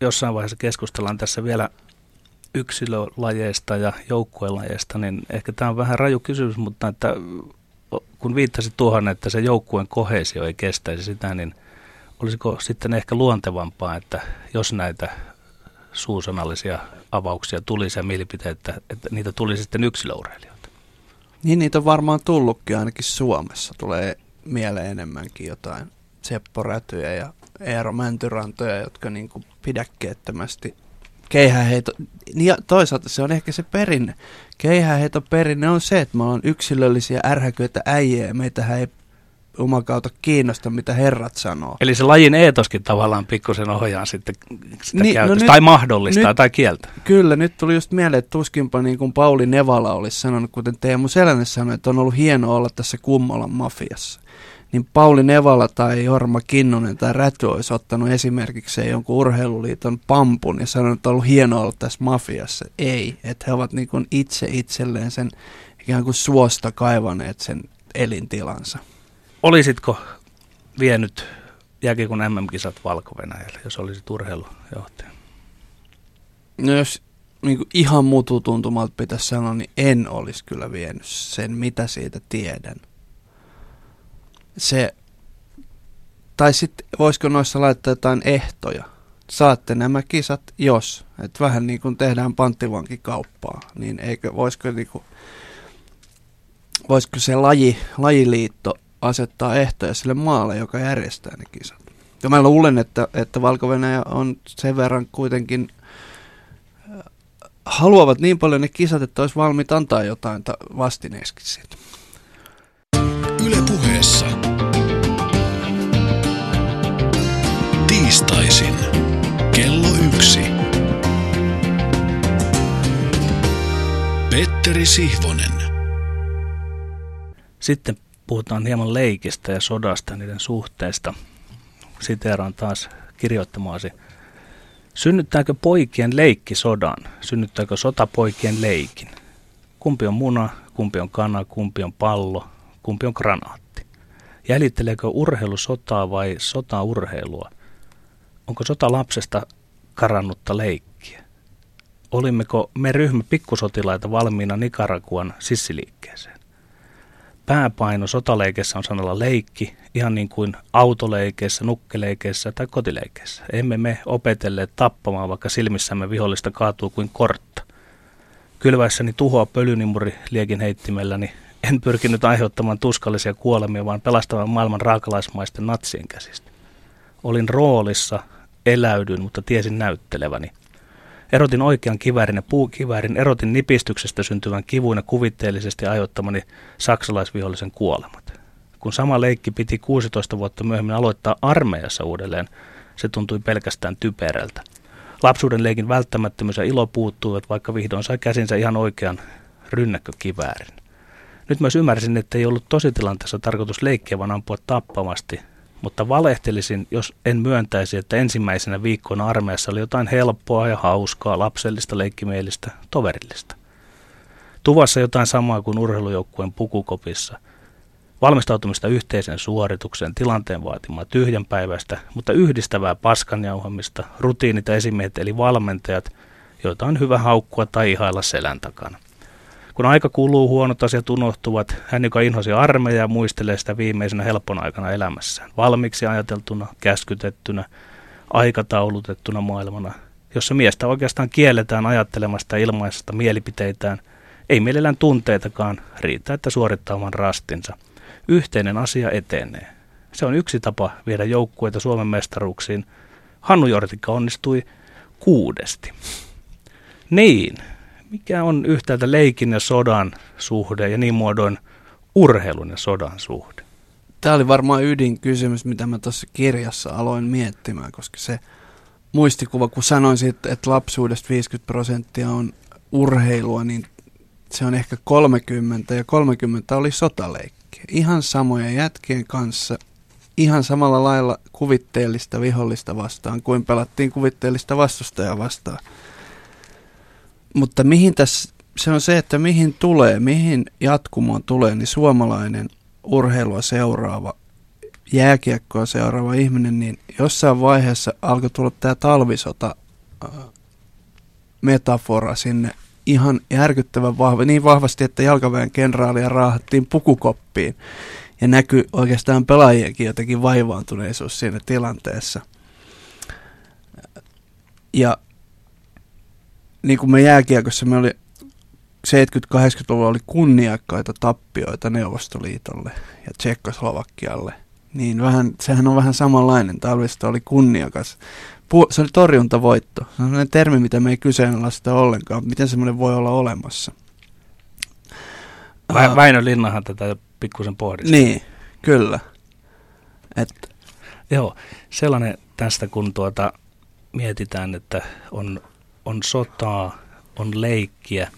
jossain vaiheessa keskustellaan tässä vielä yksilölajeista ja joukkuelajeista, niin ehkä tämä on vähän raju kysymys, mutta että kun viittasit tuohon, että se joukkueen kohesio ei kestäisi sitä, niin olisiko sitten ehkä luontevampaa, että jos näitä suusanallisia avauksia tulisi ja mielipiteitä, että, niitä tulisi sitten yksilöurheilijoita? Niin niitä on varmaan tullutkin ainakin Suomessa. Tulee mieleen enemmänkin jotain Seppo Rätyjä ja Eero Mäntyrantoja, jotka niin kuin pidäkkeettömästi keihäheito, niin ja toisaalta se on ehkä se perinne. Keihäheito perinne on se, että me ollaan yksilöllisiä ärhäköitä äijä ja meitähän ei kautta kiinnosta, mitä herrat sanoo. Eli se lajin eetoskin tavallaan pikkusen ohjaa sitten sitä niin, no käytöstä, no nyt, tai mahdollistaa, nyt, tai kieltä. Kyllä, nyt tuli just mieleen, että tuskinpa niin kuin Pauli Nevala olisi sanonut, kuten Teemu Selänne sanoi, että on ollut hienoa olla tässä Kummolan mafiassa niin Pauli Nevala tai Jorma Kinnunen tai Räty olisi ottanut esimerkiksi jonkun urheiluliiton pampun ja sanonut, että on ollut hienoa olla tässä mafiassa. Ei, että he ovat niin kuin itse itselleen sen ikään kuin suosta kaivaneet sen elintilansa. Olisitko vienyt jääkiekon MM-kisat valko jos olisit urheilujohtaja? No jos niin kuin ihan mututuntumalta pitäisi sanoa, niin en olisi kyllä vienyt sen, mitä siitä tiedän se, tai sitten voisiko noissa laittaa jotain ehtoja. Saatte nämä kisat, jos. Että vähän niin kuin tehdään panttivankikauppaa, niin eikö, voisiko, niin kuin, voisiko se laji, lajiliitto asettaa ehtoja sille maalle, joka järjestää ne kisat. Ja mä luulen, että, että valko on sen verran kuitenkin äh, haluavat niin paljon ne kisat, että olisi valmiit antaa jotain vastineeksi siitä. Yle puheessa. Tiistaisin. Kello yksi. Petteri Sihvonen. Sitten puhutaan hieman leikistä ja sodasta niiden suhteesta. Siteeraan taas kirjoittamaasi. Synnyttääkö poikien leikki sodan? Synnyttääkö sota poikien leikin? Kumpi on muna, kumpi on kana, kumpi on pallo, kumpi on granaatti? Jäljitteleekö urheilu sotaa vai sota urheilua? Onko sota lapsesta karannutta leikkiä? Olimmeko me ryhmä pikkusotilaita valmiina Nikarakuan sissiliikkeeseen? Pääpaino sotaleikessä on sanalla leikki, ihan niin kuin autoleikeissä, nukkeleikeissä tai kotileikeissä. Emme me opetelleet tappamaan, vaikka silmissämme vihollista kaatuu kuin kortta. Kylväessäni tuhoa pölynimuri liekin heittimelläni en pyrkinyt aiheuttamaan tuskallisia kuolemia, vaan pelastamaan maailman raakalaismaisten natsien käsistä. Olin roolissa, eläydyn, mutta tiesin näytteleväni. Erotin oikean kiväärin ja puukiväärin, erotin nipistyksestä syntyvän kivun ja kuvitteellisesti aihottamani saksalaisvihollisen kuolemat. Kun sama leikki piti 16 vuotta myöhemmin aloittaa armeijassa uudelleen, se tuntui pelkästään typerältä. Lapsuuden leikin välttämättömyys ja ilo puuttuivat, vaikka vihdoin sai käsinsä ihan oikean rynnäkkökiväärin. Nyt myös ymmärsin, että ei ollut tositilanteessa tarkoitus leikkiä, vaan ampua tappamasti, mutta valehtelisin, jos en myöntäisi, että ensimmäisenä viikkoina armeijassa oli jotain helppoa ja hauskaa, lapsellista, leikkimielistä, toverillista. Tuvassa jotain samaa kuin urheilujoukkueen pukukopissa. Valmistautumista yhteisen suorituksen, tilanteen vaatimaa tyhjänpäiväistä, mutta yhdistävää paskanjauhamista, rutiinit ja esimiehet eli valmentajat, joita on hyvä haukkua tai ihailla selän takana. Kun aika kuluu, huonot asiat unohtuvat. Hän, joka inhosi armeijaa, muistelee sitä viimeisenä helpon aikana elämässään. Valmiiksi ajateltuna, käskytettynä, aikataulutettuna maailmana, jossa miestä oikeastaan kielletään ajattelemasta ilmaisesta mielipiteitään. Ei mielellään tunteitakaan, riittää, että suorittaa oman rastinsa. Yhteinen asia etenee. Se on yksi tapa viedä joukkueita Suomen mestaruuksiin. Hannu Jortikka onnistui kuudesti. Niin. Mikä on yhtäältä leikin ja sodan suhde ja niin muodoin urheilun ja sodan suhde? Tämä oli varmaan ydinkysymys, mitä mä tuossa kirjassa aloin miettimään, koska se muistikuva, kun sanoin siitä, että lapsuudesta 50 prosenttia on urheilua, niin se on ehkä 30 ja 30 oli sotaleikki. Ihan samoja jätkien kanssa, ihan samalla lailla kuvitteellista vihollista vastaan kuin pelattiin kuvitteellista vastustajaa vastaan. Mutta mihin tässä, se on se, että mihin tulee, mihin jatkumoon tulee, niin suomalainen urheilua seuraava, jääkiekkoa seuraava ihminen, niin jossain vaiheessa alkoi tulla tämä talvisota äh, metafora sinne ihan järkyttävän vahva, niin vahvasti, että jalkaväen kenraalia raahattiin pukukoppiin. Ja näkyy oikeastaan pelaajienkin jotenkin vaivaantuneisuus siinä tilanteessa. Ja niin kuin me jääkiekossa, me oli 70-80-luvulla oli kunniakkaita tappioita Neuvostoliitolle ja Tsekkoslovakialle. Niin vähän, sehän on vähän samanlainen. Talvista oli kunniakas. Pu- se oli torjuntavoitto. Se on sellainen termi, mitä me ei kyseenalaista ollenkaan. Miten semmoinen voi olla olemassa? Vä- Väinö Linnahan tätä pikkusen pohdisi. Niin, kyllä. Et. Joo, sellainen tästä kun tuota mietitään, että on, on sotaa, on leikkiä,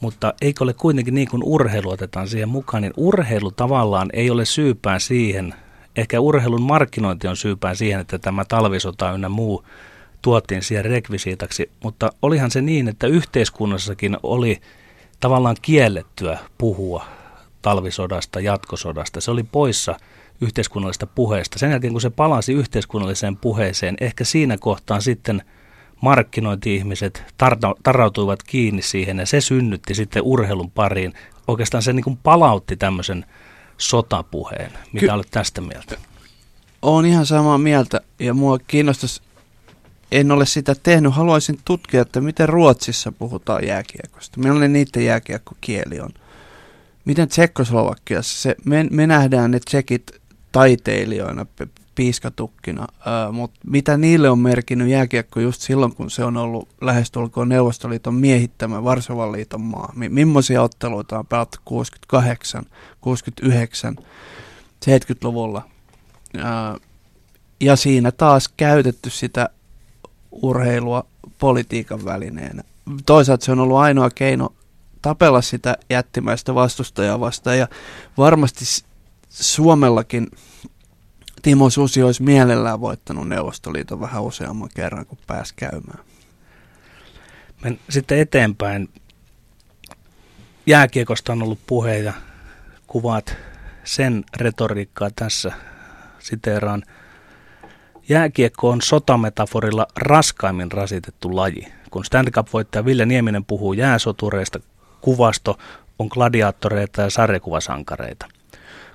mutta eikö ole kuitenkin niin, kun urheilu otetaan siihen mukaan, niin urheilu tavallaan ei ole syypään siihen, ehkä urheilun markkinointi on syypään siihen, että tämä talvisota ynnä muu tuotiin siihen rekvisiitaksi, mutta olihan se niin, että yhteiskunnassakin oli tavallaan kiellettyä puhua talvisodasta, jatkosodasta. Se oli poissa yhteiskunnallisesta puheesta. Sen jälkeen kun se palasi yhteiskunnalliseen puheeseen, ehkä siinä kohtaan sitten markkinointi-ihmiset tarrautuivat kiinni siihen ja se synnytti sitten urheilun pariin. Oikeastaan se niin kuin palautti tämmöisen sotapuheen. Mitä Ky- olet tästä mieltä? Olen ihan samaa mieltä ja mua kiinnostaisi, en ole sitä tehnyt, haluaisin tutkia, että miten Ruotsissa puhutaan jääkiekosta. Millainen niiden jääkiekkokieli on. Miten Tsekkoslovakiassa, se, me, me nähdään ne tsekit taiteilijoina, piiskatukkina, mutta mitä niille on merkinnyt jääkiekko just silloin, kun se on ollut lähestulkoon Neuvostoliiton miehittämä Varsovan liiton maa. M- millaisia otteluita on pelattu 68, 69, 70-luvulla. Uh, ja siinä taas käytetty sitä urheilua politiikan välineenä. Toisaalta se on ollut ainoa keino tapella sitä jättimäistä vastustajaa vastaan ja varmasti Suomellakin Timo Susi olisi mielellään voittanut Neuvostoliiton vähän useamman kerran, kun pääsi käymään. Men sitten eteenpäin. Jääkiekosta on ollut puhe ja kuvaat sen retoriikkaa tässä siteeraan. Jääkiekko on sotametaforilla raskaimmin rasitettu laji. Kun Stanley Cup-voittaja Ville Nieminen puhuu jääsotureista, kuvasto on gladiaattoreita ja sarjakuvasankareita.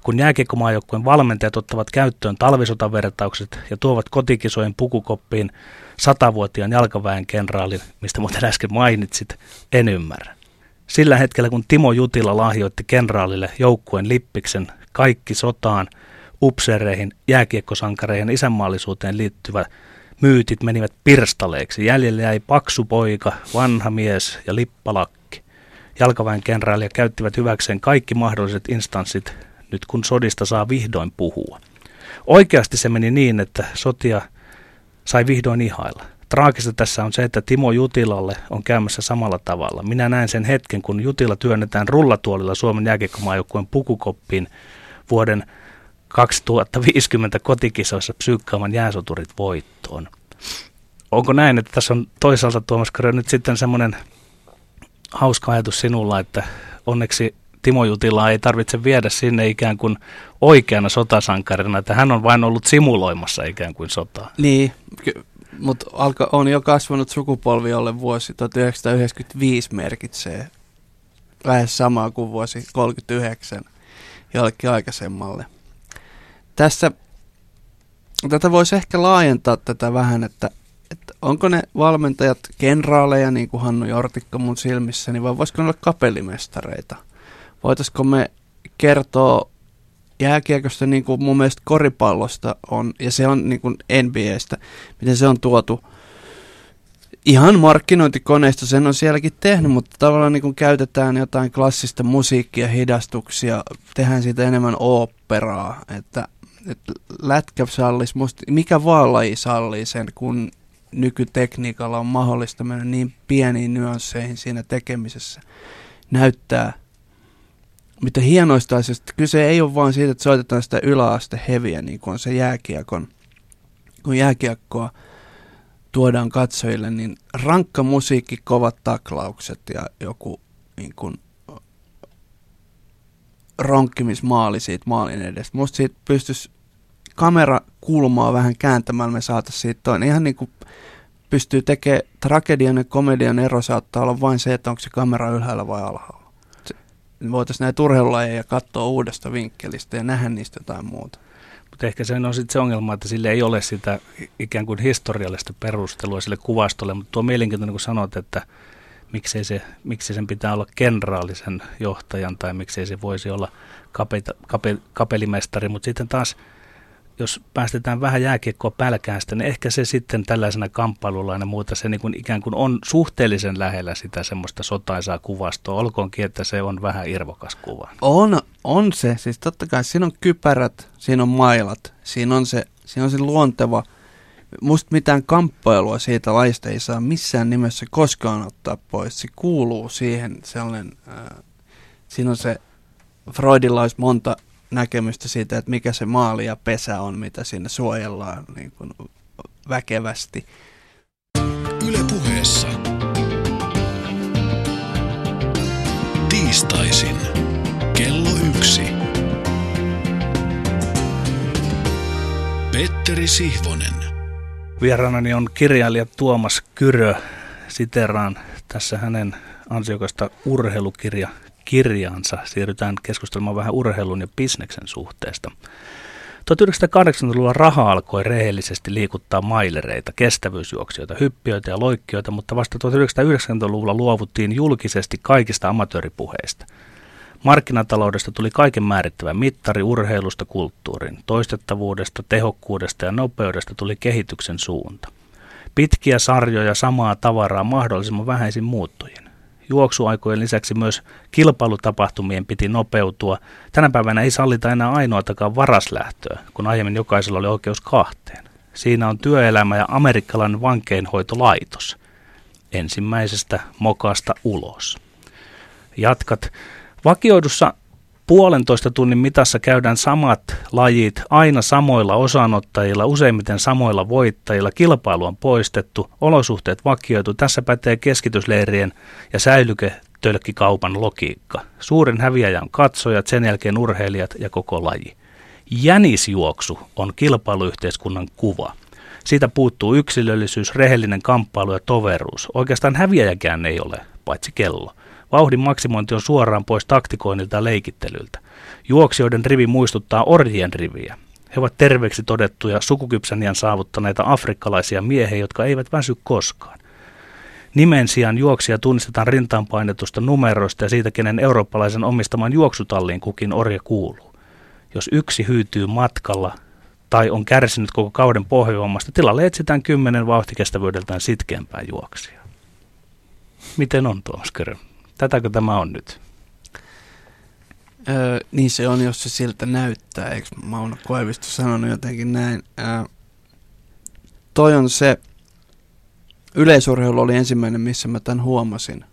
Kun jääkiekkomaajoukkueen valmentajat ottavat käyttöön talvisotavertaukset ja tuovat kotikisojen pukukoppiin satavuotiaan jalkaväen kenraalin, mistä muuten äsken mainitsit, en ymmärrä. Sillä hetkellä, kun Timo Jutila lahjoitti kenraalille joukkueen lippiksen kaikki sotaan, upseereihin, jääkiekkosankareihin ja isänmaallisuuteen liittyvät myytit menivät pirstaleeksi. Jäljelle jäi paksu poika, vanha mies ja lippalakki. Jalkaväen kenraalia käyttivät hyväkseen kaikki mahdolliset instanssit nyt kun sodista saa vihdoin puhua. Oikeasti se meni niin, että sotia sai vihdoin ihailla. Traagista tässä on se, että Timo Jutilalle on käymässä samalla tavalla. Minä näen sen hetken, kun Jutila työnnetään rullatuolilla Suomen jääkiekkomaajoukkueen pukukoppiin vuoden 2050 kotikisoissa psyykkaavan jääsoturit voittoon. Onko näin, että tässä on toisaalta Tuomas Karjo nyt sitten semmoinen hauska ajatus sinulla, että onneksi Timo Jutilaa ei tarvitse viedä sinne ikään kuin oikeana sotasankarina, että hän on vain ollut simuloimassa ikään kuin sotaa. Niin, mutta on jo kasvanut sukupolvi, jolle vuosi 1995 merkitsee lähes samaa kuin vuosi 39 jollekin aikaisemmalle. Tässä, tätä voisi ehkä laajentaa tätä vähän, että, että onko ne valmentajat kenraaleja, niin kuin Hannu Jortikka mun silmissäni, vai voisiko ne olla kapellimestareita – voitaisiko me kertoa jääkiekosta niin kuin mun mielestä koripallosta on, ja se on niin kuin NBAstä, miten se on tuotu? Ihan markkinointikoneista sen on sielläkin tehnyt, mutta tavallaan niin kun käytetään jotain klassista musiikkia, hidastuksia, tehdään siitä enemmän oopperaa, että, että lätkä sallisi, musta, mikä vaan laji sallii sen, kun nykytekniikalla on mahdollista mennä niin pieniin nyansseihin siinä tekemisessä, näyttää mitä hienoista asioista. Kyse ei ole vain siitä, että soitetaan sitä yläaste heviä, niin kuin on se jääkiekon, kun jääkiekkoa tuodaan katsojille, niin rankka musiikki, kovat taklaukset ja joku niin kuin, ronkkimismaali siitä maalin edestä. Musta siitä pystyisi kamera kulmaa vähän kääntämällä, me saataisiin siitä toinen. Ihan niin kuin pystyy tekemään tragedian ja komedian ero saattaa olla vain se, että onko se kamera ylhäällä vai alhaalla. Voitaisiin näitä urheilulajeja katsoa uudesta vinkkelistä ja nähdä niistä jotain muuta. Mutta ehkä se on sitten se ongelma, että sille ei ole sitä ikään kuin historiallista perustelua sille kuvastolle, mutta tuo mielenkiintoinen, kun sanot, että miksei, se, miksi sen pitää olla kenraalisen johtajan tai miksei se voisi olla kapeta, kape, kapelimestari, mutta sitten taas jos päästetään vähän jääkiekkoa pälkäästä, niin ehkä se sitten tällaisena kamppailulla ja muuta, se niin kuin ikään kuin on suhteellisen lähellä sitä semmoista sotaisaa kuvastoa, olkoonkin, että se on vähän irvokas kuva. On, on se, siis totta kai siinä on kypärät, siinä on mailat, siinä on se, siinä on se luonteva, musta mitään kamppailua siitä laista ei saa missään nimessä koskaan ottaa pois, se kuuluu siihen sellainen, äh, siinä on se, Freudilla olisi monta näkemystä siitä, että mikä se maali ja pesä on, mitä sinne suojellaan niin kuin väkevästi. Yle puheessa. Tiistaisin. Kello yksi. Petteri Sihvonen. Vieraanani on kirjailija Tuomas Kyrö. Siteraan tässä hänen ansiokasta urheilukirja kirjaansa. Siirrytään keskustelemaan vähän urheilun ja bisneksen suhteesta. 1980-luvulla raha alkoi rehellisesti liikuttaa mailereita, kestävyysjuoksijoita, hyppiöitä ja loikkijoita, mutta vasta 1990-luvulla luovuttiin julkisesti kaikista amatööripuheista. Markkinataloudesta tuli kaiken määrittävä mittari urheilusta kulttuurin. Toistettavuudesta, tehokkuudesta ja nopeudesta tuli kehityksen suunta. Pitkiä sarjoja samaa tavaraa mahdollisimman vähäisin muuttujin juoksuaikojen lisäksi myös kilpailutapahtumien piti nopeutua. Tänä päivänä ei sallita enää ainoatakaan varaslähtöä, kun aiemmin jokaisella oli oikeus kahteen. Siinä on työelämä ja amerikkalainen vankeinhoitolaitos. Ensimmäisestä mokasta ulos. Jatkat. Vakioidussa puolentoista tunnin mitassa käydään samat lajit aina samoilla osanottajilla, useimmiten samoilla voittajilla. Kilpailu on poistettu, olosuhteet vakioitu. Tässä pätee keskitysleirien ja säilyketölkkikaupan logiikka. Suurin häviäjä on katsojat, sen jälkeen urheilijat ja koko laji. Jänisjuoksu on kilpailuyhteiskunnan kuva. Siitä puuttuu yksilöllisyys, rehellinen kamppailu ja toveruus. Oikeastaan häviäjäkään ei ole, paitsi kello. Vauhdin maksimointi on suoraan pois taktikoinnilta ja leikittelyltä. Juoksijoiden rivi muistuttaa orjien riviä. He ovat terveeksi todettuja sukukypsäniän saavuttaneita afrikkalaisia miehiä, jotka eivät väsy koskaan. Nimen sijaan juoksija tunnistetaan rintaan painetusta numeroista ja siitä, kenen eurooppalaisen omistaman juoksutalliin kukin orja kuuluu. Jos yksi hyytyy matkalla tai on kärsinyt koko kauden pohjoimmasta, tilalle etsitään kymmenen vauhtikestävyydeltään sitkeämpää juoksia. Miten on Tuomas Körö? Tätäkö tämä on nyt? Öö, niin se on, jos se siltä näyttää. Eikö Mauno Koivisto sanonut jotenkin näin? Öö, toi on se, yleisurheilu oli ensimmäinen, missä mä tämän huomasin.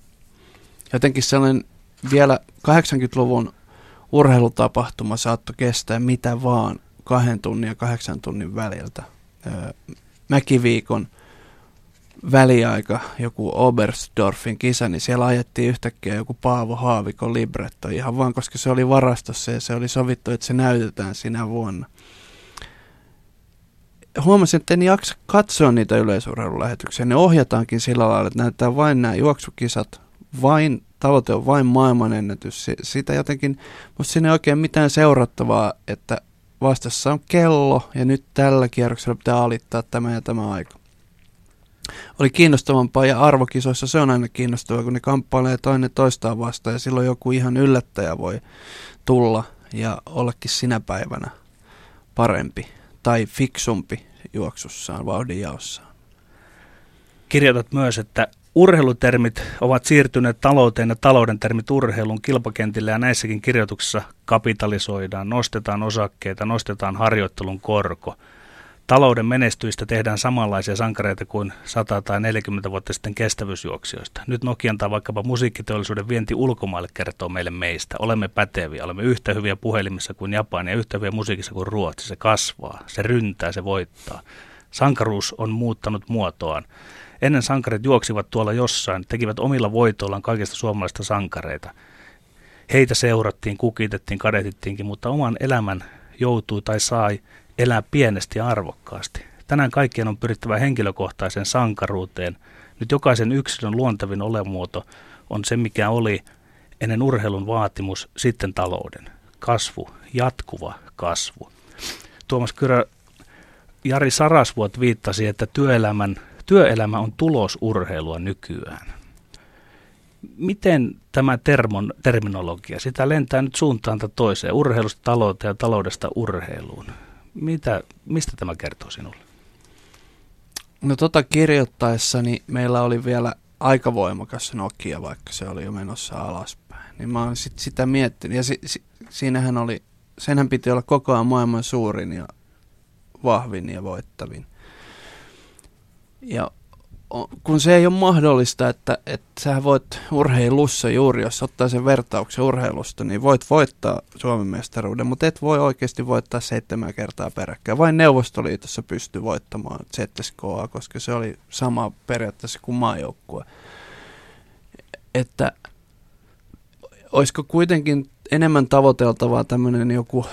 Jotenkin sellainen vielä 80-luvun urheilutapahtuma saattoi kestää mitä vaan kahden tunnin ja kahdeksan tunnin väliltä. Öö, mäkiviikon väliaika, joku Oberstdorfin kisa, niin siellä ajettiin yhtäkkiä joku Paavo Haavikon libretto ihan vaan, koska se oli varastossa ja se oli sovittu, että se näytetään sinä vuonna. Huomasin, että en jaksa katsoa niitä yleisurheilulähetyksiä. Ne ohjataankin sillä lailla, että näyttää vain nämä juoksukisat, vain, tavoite on vain maailmanennätys. Sitä jotenkin, mutta siinä ei oikein mitään seurattavaa, että vastassa on kello ja nyt tällä kierroksella pitää alittaa tämä ja tämä aika oli kiinnostavampaa ja arvokisoissa se on aina kiinnostavaa, kun ne kamppailee toinen toistaan vastaan ja silloin joku ihan yllättäjä voi tulla ja ollakin sinä päivänä parempi tai fiksumpi juoksussaan, vauhdinjaossaan. kirjoitat myös, että urheilutermit ovat siirtyneet talouteen ja talouden termit urheilun kilpakentille ja näissäkin kirjoituksissa kapitalisoidaan, nostetaan osakkeita, nostetaan harjoittelun korko. Talouden menestyistä tehdään samanlaisia sankareita kuin 100 tai 40 vuotta sitten kestävyysjuoksijoista. Nyt Nokian tai vaikkapa musiikkiteollisuuden vienti ulkomaille kertoo meille meistä. Olemme päteviä, olemme yhtä hyviä puhelimissa kuin Japani ja yhtä hyviä musiikissa kuin Ruotsi. Se kasvaa, se ryntää, se voittaa. Sankaruus on muuttanut muotoaan. Ennen sankarit juoksivat tuolla jossain, tekivät omilla voitoillaan kaikista suomalaista sankareita. Heitä seurattiin, kukitettiin, kadetittiinkin, mutta oman elämän joutui tai sai elää pienesti ja arvokkaasti. Tänään kaikkien on pyrittävä henkilökohtaisen sankaruuteen. Nyt jokaisen yksilön luontevin olemuoto on se, mikä oli ennen urheilun vaatimus, sitten talouden. Kasvu, jatkuva kasvu. Tuomas Kyrö, Jari Sarasvuot viittasi, että työelämän työelämä on tulosurheilua nykyään. Miten tämä termon, terminologia, sitä lentää nyt suuntaan toiseen, urheilusta talouteen ja taloudesta urheiluun. Mitä, mistä tämä kertoo sinulle? No tota kirjoittaessani meillä oli vielä aika voimakas Nokia, vaikka se oli jo menossa alaspäin. Niin mä oon sit sitä miettinyt. Ja si, si, siinähän oli, senhän piti olla koko ajan maailman suurin ja vahvin ja voittavin. Ja kun se ei ole mahdollista, että, että sä voit urheilussa juuri, jos ottaa sen vertauksen urheilusta, niin voit voittaa Suomen mestaruuden, mutta et voi oikeasti voittaa seitsemän kertaa peräkkäin. Vain Neuvostoliitossa pystyy voittamaan ZSKA, koska se oli sama periaatteessa kuin maajoukkue. Että olisiko kuitenkin enemmän tavoiteltavaa tämmöinen joku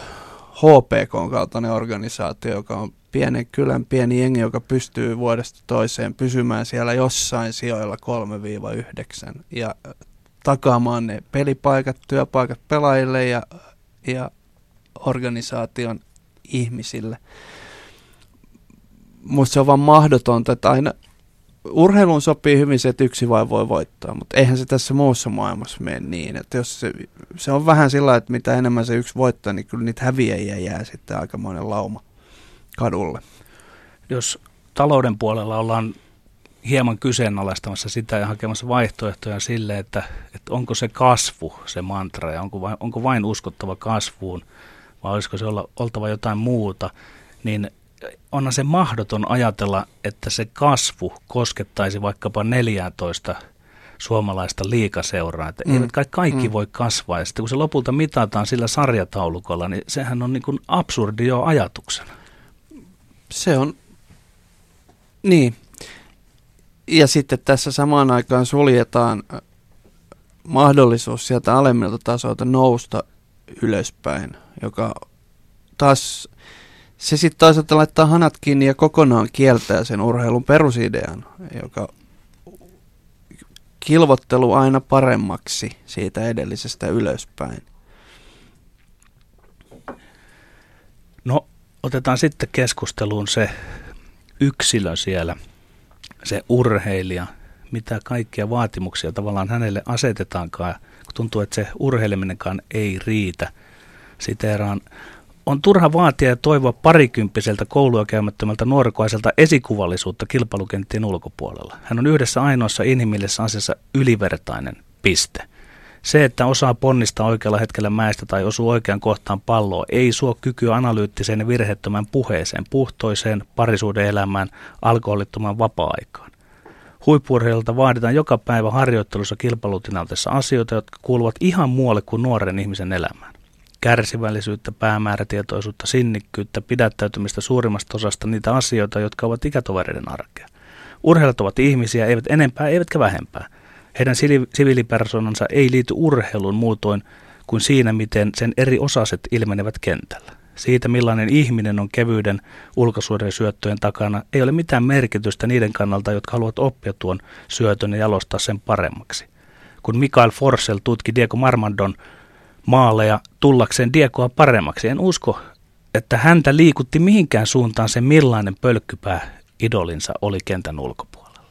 HPK kaltainen organisaatio, joka on pienen kylän pieni jengi, joka pystyy vuodesta toiseen pysymään siellä jossain sijoilla 3-9 ja takaamaan ne pelipaikat, työpaikat pelaajille ja, ja organisaation ihmisille. Mutta se on vaan mahdotonta, että aina urheiluun sopii hyvin se, että yksi vai voi voittaa, mutta eihän se tässä muussa maailmassa mene niin. Että jos se, se on vähän sillä että mitä enemmän se yksi voittaa, niin kyllä niitä häviäjiä jää sitten aika monen lauma kadulle. Jos talouden puolella ollaan hieman kyseenalaistamassa sitä ja hakemassa vaihtoehtoja sille, että, että onko se kasvu se mantra ja onko vain, onko vain uskottava kasvuun vai olisiko se olla, oltava jotain muuta, niin onhan se mahdoton ajatella, että se kasvu koskettaisi vaikkapa 14 suomalaista liikaseuraa. Että mm. eivät kai kaikki mm. voi kasvaa. Ja sitten kun se lopulta mitataan sillä sarjataulukolla, niin sehän on niin kuin absurdi jo ajatuksena. Se on, niin. Ja sitten tässä samaan aikaan suljetaan äh, mahdollisuus sieltä alemmilta tasoilta nousta ylöspäin, joka taas se sitten toisaalta laittaa hanat kiinni ja kokonaan kieltää sen urheilun perusidean, joka kilvottelu aina paremmaksi siitä edellisestä ylöspäin. No, otetaan sitten keskusteluun se yksilö siellä, se urheilija, mitä kaikkia vaatimuksia tavallaan hänelle asetetaankaan, kun tuntuu, että se urheileminenkaan ei riitä. Siteeraan on turha vaatia ja toivoa parikymppiseltä koulua käymättömältä nuorkoaiselta esikuvallisuutta kilpailukenttien ulkopuolella. Hän on yhdessä ainoassa inhimillisessä asiassa ylivertainen piste. Se, että osaa ponnistaa oikealla hetkellä mäestä tai osuu oikean kohtaan palloa, ei suo kykyä analyyttiseen ja virheettömään puheeseen, puhtoiseen parisuuden elämään, alkoholittomaan vapaa-aikaan. Huippurheilulta vaaditaan joka päivä harjoittelussa kilpailutilanteessa asioita, jotka kuuluvat ihan muualle kuin nuoren ihmisen elämään kärsivällisyyttä, päämäärätietoisuutta, sinnikkyyttä, pidättäytymistä suurimmasta osasta niitä asioita, jotka ovat ikätovereiden arkea. Urheilut ovat ihmisiä, eivät enempää, eivätkä vähempää. Heidän siviilipersonansa ei liity urheiluun muutoin kuin siinä, miten sen eri osaset ilmenevät kentällä. Siitä, millainen ihminen on kevyyden ulkosuuden syöttöjen takana, ei ole mitään merkitystä niiden kannalta, jotka haluavat oppia tuon syötön ja jalostaa sen paremmaksi. Kun Mikael Forsell tutki Diego Marmandon maaleja tullakseen Diegoa paremmaksi. En usko, että häntä liikutti mihinkään suuntaan se millainen pölkkypää idolinsa oli kentän ulkopuolella.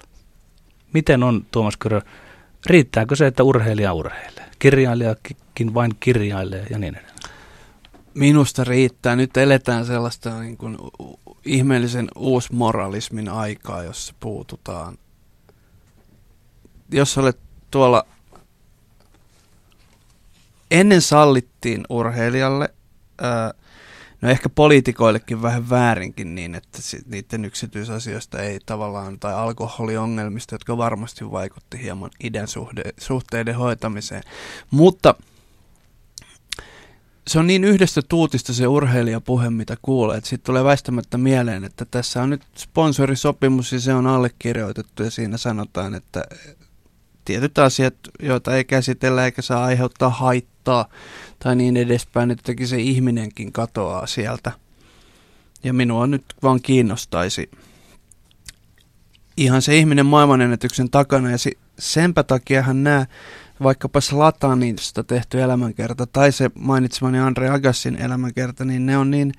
Miten on, Tuomas Kyrö, riittääkö se, että urheilija urheilee? Kirjailijakin vain kirjailee ja niin edelleen. Minusta riittää. Nyt eletään sellaista niin kuin ihmeellisen uusmoralismin aikaa, jossa puututaan jos olet tuolla, ennen sallittiin urheilijalle, ää, no ehkä poliitikoillekin vähän väärinkin niin, että niiden yksityisasioista ei tavallaan, tai alkoholiongelmista, jotka varmasti vaikutti hieman idän suhteiden hoitamiseen. Mutta se on niin yhdestä tuutista se urheilijapuhe, mitä kuulee, että siitä tulee väistämättä mieleen, että tässä on nyt sponsorisopimus ja se on allekirjoitettu ja siinä sanotaan, että tietyt asiat, joita ei käsitellä eikä saa aiheuttaa haittaa tai niin edespäin, että se ihminenkin katoaa sieltä. Ja minua nyt vaan kiinnostaisi ihan se ihminen maailmanennätyksen takana ja senpä takiahan nämä vaikkapa Slatanista tehty elämänkerta tai se mainitsemani Andre Agassin elämänkerta, niin ne on niin,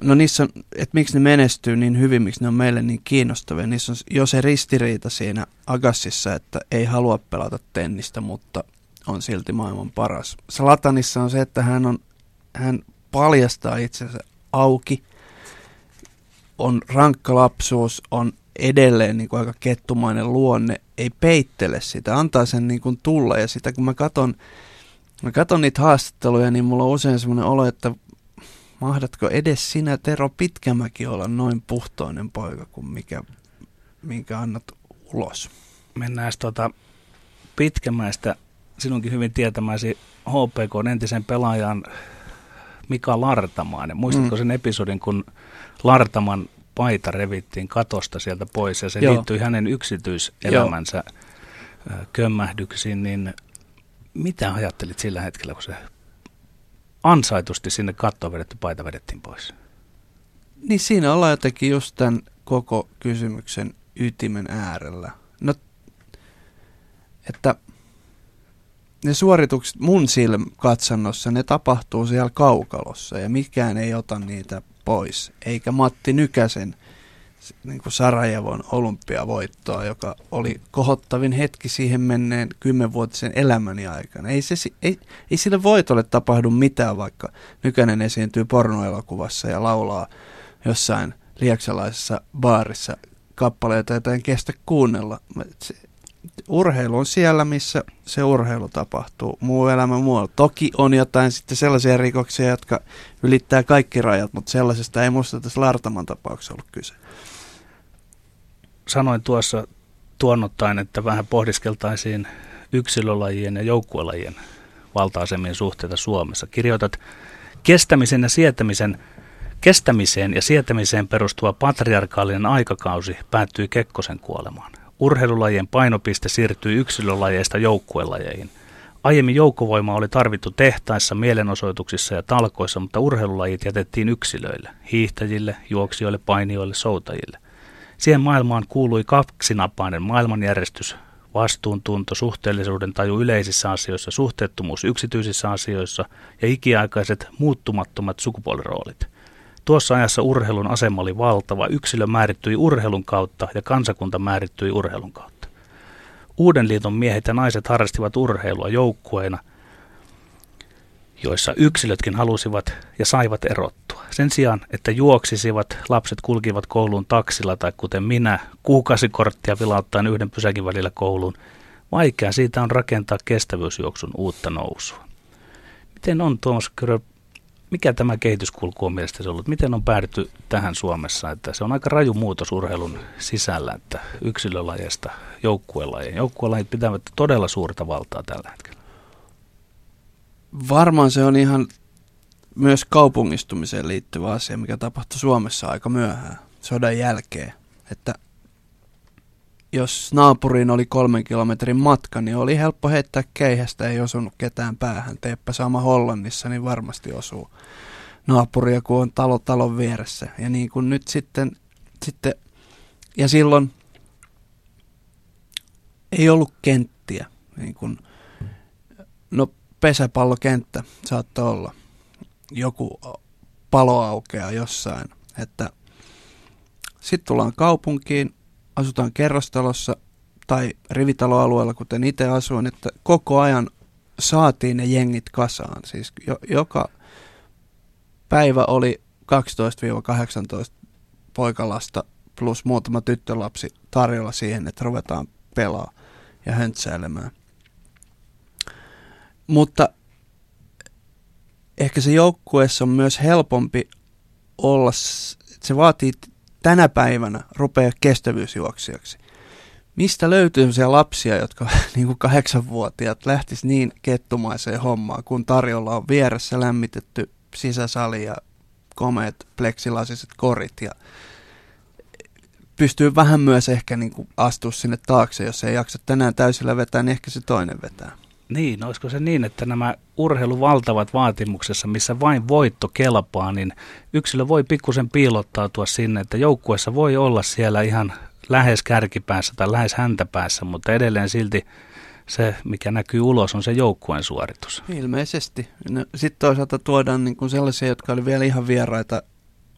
no niissä että miksi ne menestyy niin hyvin, miksi ne on meille niin kiinnostavia. Niissä on jo se ristiriita siinä Agassissa, että ei halua pelata tennistä, mutta on silti maailman paras. Slatanissa on se, että hän, on, hän paljastaa itsensä auki, on rankka lapsuus, on edelleen niin kuin aika kettumainen luonne, ei peittele sitä, antaa sen niin kuin tulla. Ja sitä kun mä katon, mä katon niitä haastatteluja, niin mulla on usein semmoinen olo, että mahdatko edes sinä Tero Pitkämäki olla noin puhtoinen poika kuin mikä, minkä annat ulos? Mennään tuota Pitkämäistä sinunkin hyvin tietämäsi HPK entisen pelaajan Mika Lartamaan. Muistatko mm. sen episodin, kun Lartaman paita revittiin katosta sieltä pois ja se Joo. liittyi hänen yksityiselämänsä Joo. kömmähdyksiin, niin mitä ajattelit sillä hetkellä, kun se ansaitusti sinne kattoon vedetty paita vedettiin pois? Niin siinä ollaan jotenkin just tämän koko kysymyksen ytimen äärellä. No, että ne suoritukset mun silmäkatsannossa, ne tapahtuu siellä kaukalossa ja mikään ei ota niitä pois, eikä Matti Nykäsen niin kuin Sarajevon olympiavoittoa, joka oli kohottavin hetki siihen menneen kymmenvuotisen elämäni aikana. Ei, se, ei, ei sille voitolle tapahdu mitään, vaikka Nykänen esiintyy pornoelokuvassa ja laulaa jossain liaksalaisessa baarissa kappaleita, joita en kestä kuunnella. Urheilu on siellä, missä se urheilu tapahtuu. Muu elämä muualla. Toki on jotain sitten sellaisia rikoksia, jotka ylittää kaikki rajat, mutta sellaisesta ei musta tässä Lartaman tapauksessa ollut kyse. Sanoin tuossa tuonnottain, että vähän pohdiskeltaisiin yksilölajien ja joukkuelajien valta-asemien suhteita Suomessa. Kirjoitat kestämisen ja sietämisen Kestämiseen ja sietämiseen perustuva patriarkaalinen aikakausi päättyi Kekkosen kuolemaan urheilulajien painopiste siirtyi yksilölajeista joukkuelajeihin. Aiemmin joukkovoima oli tarvittu tehtaissa, mielenosoituksissa ja talkoissa, mutta urheilulajit jätettiin yksilöille, hiihtäjille, juoksijoille, painijoille, soutajille. Siihen maailmaan kuului kaksinapainen maailmanjärjestys, vastuuntunto, suhteellisuuden taju yleisissä asioissa, suhteettomuus yksityisissä asioissa ja ikiaikaiset muuttumattomat sukupuoliroolit – Tuossa ajassa urheilun asema oli valtava. Yksilö määrittyi urheilun kautta ja kansakunta määrittyi urheilun kautta. Uuden liiton miehet ja naiset harrastivat urheilua joukkueina, joissa yksilötkin halusivat ja saivat erottua. Sen sijaan, että juoksisivat, lapset kulkivat kouluun taksilla tai kuten minä, kuukausikorttia vilauttaen yhden pysäkin välillä kouluun, vaikea siitä on rakentaa kestävyysjuoksun uutta nousua. Miten on Tuomas Kyrö mikä tämä kehityskulku on mielestäsi ollut? Miten on päädytty tähän Suomessa? Että se on aika raju muutos urheilun sisällä, että yksilölajista joukkuelajien. Joukkuelajit pitävät todella suurta valtaa tällä hetkellä. Varmaan se on ihan myös kaupungistumiseen liittyvä asia, mikä tapahtui Suomessa aika myöhään sodan jälkeen. Että jos naapuriin oli kolmen kilometrin matka, niin oli helppo heittää keihästä, ei osunut ketään päähän. Teepä sama Hollannissa, niin varmasti osuu naapuria, kun on talo talon vieressä. Ja niin kuin nyt sitten, sitten ja silloin ei ollut kenttiä. Niin kuin, no pesäpallokenttä saattoi olla. Joku palo aukeaa jossain. Että sitten tullaan kaupunkiin, asutaan kerrostalossa tai rivitaloalueella, kuten itse asuin, että koko ajan saatiin ne jengit kasaan. Siis jo, joka päivä oli 12-18 poikalasta plus muutama tyttölapsi tarjolla siihen, että ruvetaan pelaa. ja höntsäilemään. Mutta ehkä se joukkueessa on myös helpompi olla, se vaatii tänä päivänä rupeaa kestävyysjuoksijaksi. Mistä löytyy sellaisia lapsia, jotka niin kuin kahdeksanvuotiaat lähtis niin kettumaiseen hommaan, kun tarjolla on vieressä lämmitetty sisäsali ja komeet pleksilasiset korit ja pystyy vähän myös ehkä niin kuin astua sinne taakse, jos ei jaksa tänään täysillä vetää, niin ehkä se toinen vetää. Niin, olisiko se niin, että nämä urheiluvaltavat vaatimuksessa, missä vain voitto kelpaa, niin yksilö voi pikkusen piilottautua sinne, että joukkueessa voi olla siellä ihan lähes kärkipäässä tai lähes häntäpäässä, mutta edelleen silti se, mikä näkyy ulos, on se joukkueen suoritus. Ilmeisesti. No, Sitten toisaalta tuodaan niin kuin sellaisia, jotka oli vielä ihan vieraita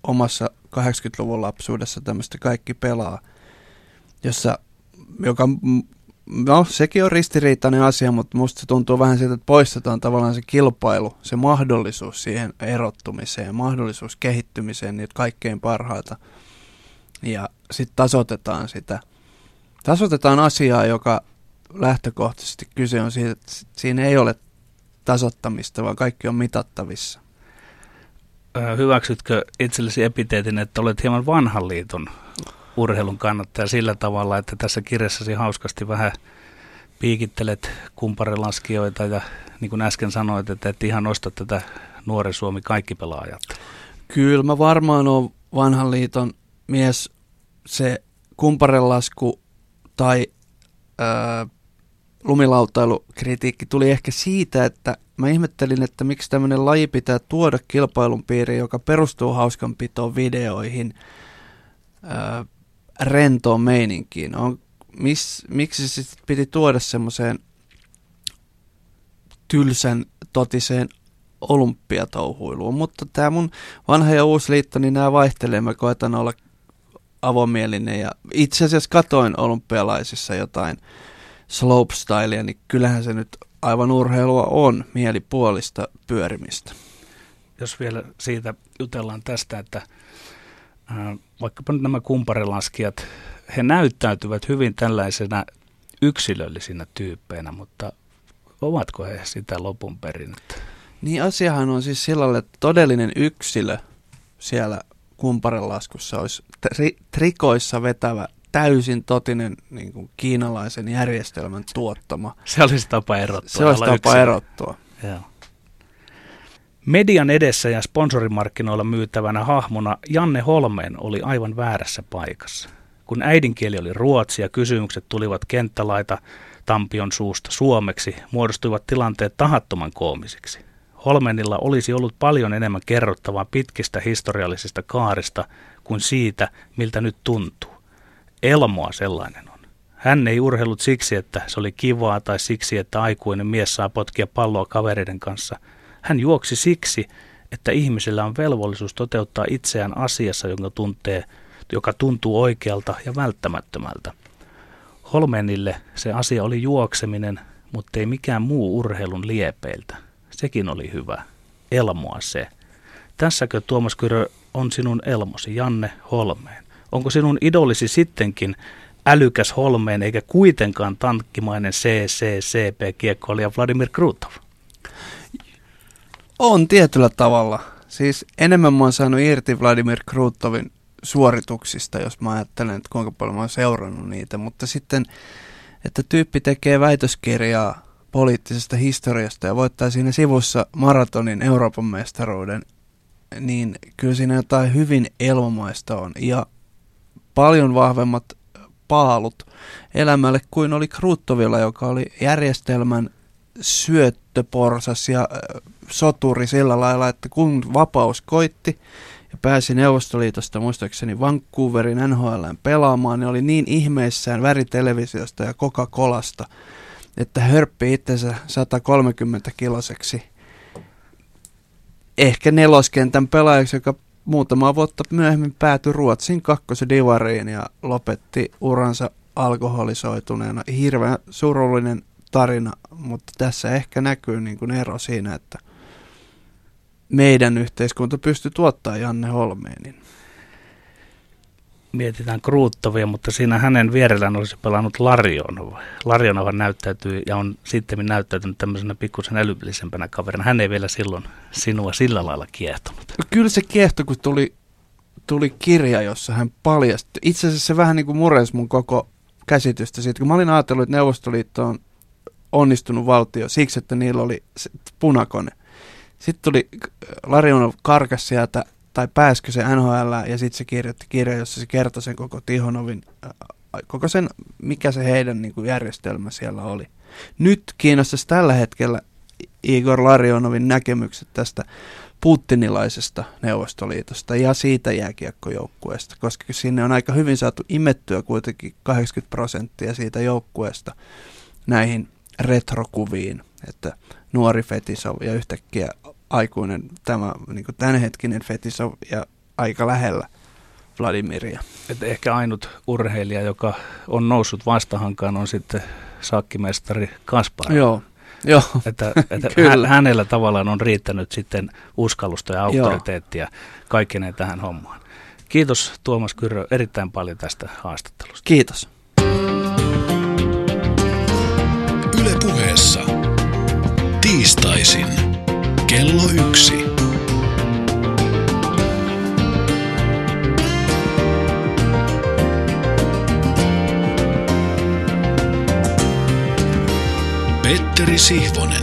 omassa 80-luvun lapsuudessa tämmöistä kaikki pelaa, jossa, joka, no sekin on ristiriitainen asia, mutta musta se tuntuu vähän siltä, että poistetaan tavallaan se kilpailu, se mahdollisuus siihen erottumiseen, mahdollisuus kehittymiseen, niitä kaikkein parhaita. Ja sitten tasotetaan sitä. Tasotetaan asiaa, joka lähtökohtaisesti kyse on siitä, että siinä ei ole tasottamista, vaan kaikki on mitattavissa. Hyväksytkö itsellesi epiteetin, että olet hieman vanhan liiton urheilun kannattaja sillä tavalla, että tässä kirjassasi hauskasti vähän piikittelet kumparilaskijoita ja niin kuin äsken sanoit, että et ihan nosta tätä nuori Suomi kaikki pelaajat. Kyllä mä varmaan on vanhan liiton mies se kumparelasku tai ää, lumilautailukritiikki tuli ehkä siitä, että mä ihmettelin, että miksi tämmöinen laji pitää tuoda kilpailun piiriin, joka perustuu hauskanpitoon videoihin, rentoon meininkiin. On, mis, miksi se sitten piti tuoda semmoiseen tylsän totiseen olympiatouhuiluun, mutta tämä mun vanha ja uusi liitto, niin nämä vaihtelee. Mä koetan olla avomielinen ja itse asiassa katoin olympialaisissa jotain slopestylea, niin kyllähän se nyt aivan urheilua on mielipuolista pyörimistä. Jos vielä siitä jutellaan tästä, että vaikkapa nyt nämä kumparilaskijat, he näyttäytyvät hyvin tällaisena yksilöllisinä tyyppeinä, mutta ovatko he sitä lopun perin? Niin asiahan on siis sillä että todellinen yksilö siellä kumparilaskussa olisi tri- trikoissa vetävä täysin totinen niin kuin kiinalaisen järjestelmän tuottama. Se olisi tapa erottua. Se olisi tapa yksilö. erottua. Joo. Median edessä ja sponsorimarkkinoilla myytävänä hahmona Janne Holmeen oli aivan väärässä paikassa. Kun äidinkieli oli ruotsi ja kysymykset tulivat kenttälaita Tampion suusta suomeksi, muodostuivat tilanteet tahattoman koomisiksi. Holmenilla olisi ollut paljon enemmän kerrottavaa pitkistä historiallisista kaarista kuin siitä, miltä nyt tuntuu. Elmoa sellainen on. Hän ei urheilut siksi, että se oli kivaa tai siksi, että aikuinen mies saa potkia palloa kavereiden kanssa. Hän juoksi siksi, että ihmisellä on velvollisuus toteuttaa itseään asiassa, jonka tuntee, joka tuntuu oikealta ja välttämättömältä. Holmenille se asia oli juokseminen, mutta ei mikään muu urheilun liepeiltä. Sekin oli hyvä. Elmoa se. Tässäkö Tuomas Kyrö on sinun elmosi, Janne Holmeen? Onko sinun idolisi sittenkin älykäs Holmeen eikä kuitenkaan tankkimainen CCCP-kiekkoilija Vladimir Krutov? On tietyllä tavalla. Siis enemmän mä oon saanut irti Vladimir Krutovin suorituksista, jos mä ajattelen, että kuinka paljon mä oon seurannut niitä. Mutta sitten, että tyyppi tekee väitöskirjaa poliittisesta historiasta ja voittaa siinä sivussa maratonin Euroopan mestaruuden, niin kyllä siinä jotain hyvin elomaista on. Ja paljon vahvemmat paalut elämälle kuin oli Kruttovilla, joka oli järjestelmän syöttöporsas ja soturi sillä lailla, että kun vapaus koitti ja pääsi Neuvostoliitosta muistaakseni Vancouverin NHL pelaamaan, niin oli niin ihmeissään väritelevisiosta ja Coca-Colasta, että hörppi itsensä 130 kiloseksi ehkä neloskentän pelaajaksi, joka muutama vuotta myöhemmin päätyi Ruotsin kakkosdivariin ja lopetti uransa alkoholisoituneena. Hirveän surullinen tarina, mutta tässä ehkä näkyy niin kuin ero siinä, että meidän yhteiskunta pystyi tuottaa Janne Holmeenin. mietitään Kruuttovia, mutta siinä hänen vierellään olisi pelannut Larionova. Larionova näyttäytyy ja on sitten näyttäytynyt tämmöisenä pikkusen älyllisempänä kaverina. Hän ei vielä silloin sinua sillä lailla kiehtonut. Kyllä se kiehto, kun tuli, tuli kirja, jossa hän paljasti. Itse asiassa se vähän niin kuin mun koko käsitystä siitä, kun mä olin ajatellut, että Neuvostoliitto on onnistunut valtio siksi, että niillä oli punakone. Sitten tuli Larionov karkas sieltä tai pääskö se NHL ja sitten se kirjoitti kirja, jossa se kertoi sen koko Tihonovin, äh, koko sen, mikä se heidän niin kuin järjestelmä siellä oli. Nyt kiinnostaisi tällä hetkellä Igor Larionovin näkemykset tästä putinilaisesta Neuvostoliitosta ja siitä jääkiekkojoukkueesta, koska sinne on aika hyvin saatu imettyä kuitenkin 80 prosenttia siitä joukkueesta näihin retrokuviin, että nuori Fetisov ja yhtäkkiä aikuinen, tämä niin tämänhetkinen Fetisov ja aika lähellä Vladimiria. Et ehkä ainut urheilija, joka on noussut vastahankaan, on sitten sakkimestari Kaspar. Joo, Joo, että, että Kyllä. hänellä tavallaan on riittänyt sitten uskallusta ja auktoriteettia kaikkeen tähän hommaan. Kiitos Tuomas Kyrö erittäin paljon tästä haastattelusta. Kiitos. Yle puheessa. Tiistaisin. Kello yksi. Petteri Sihvonen.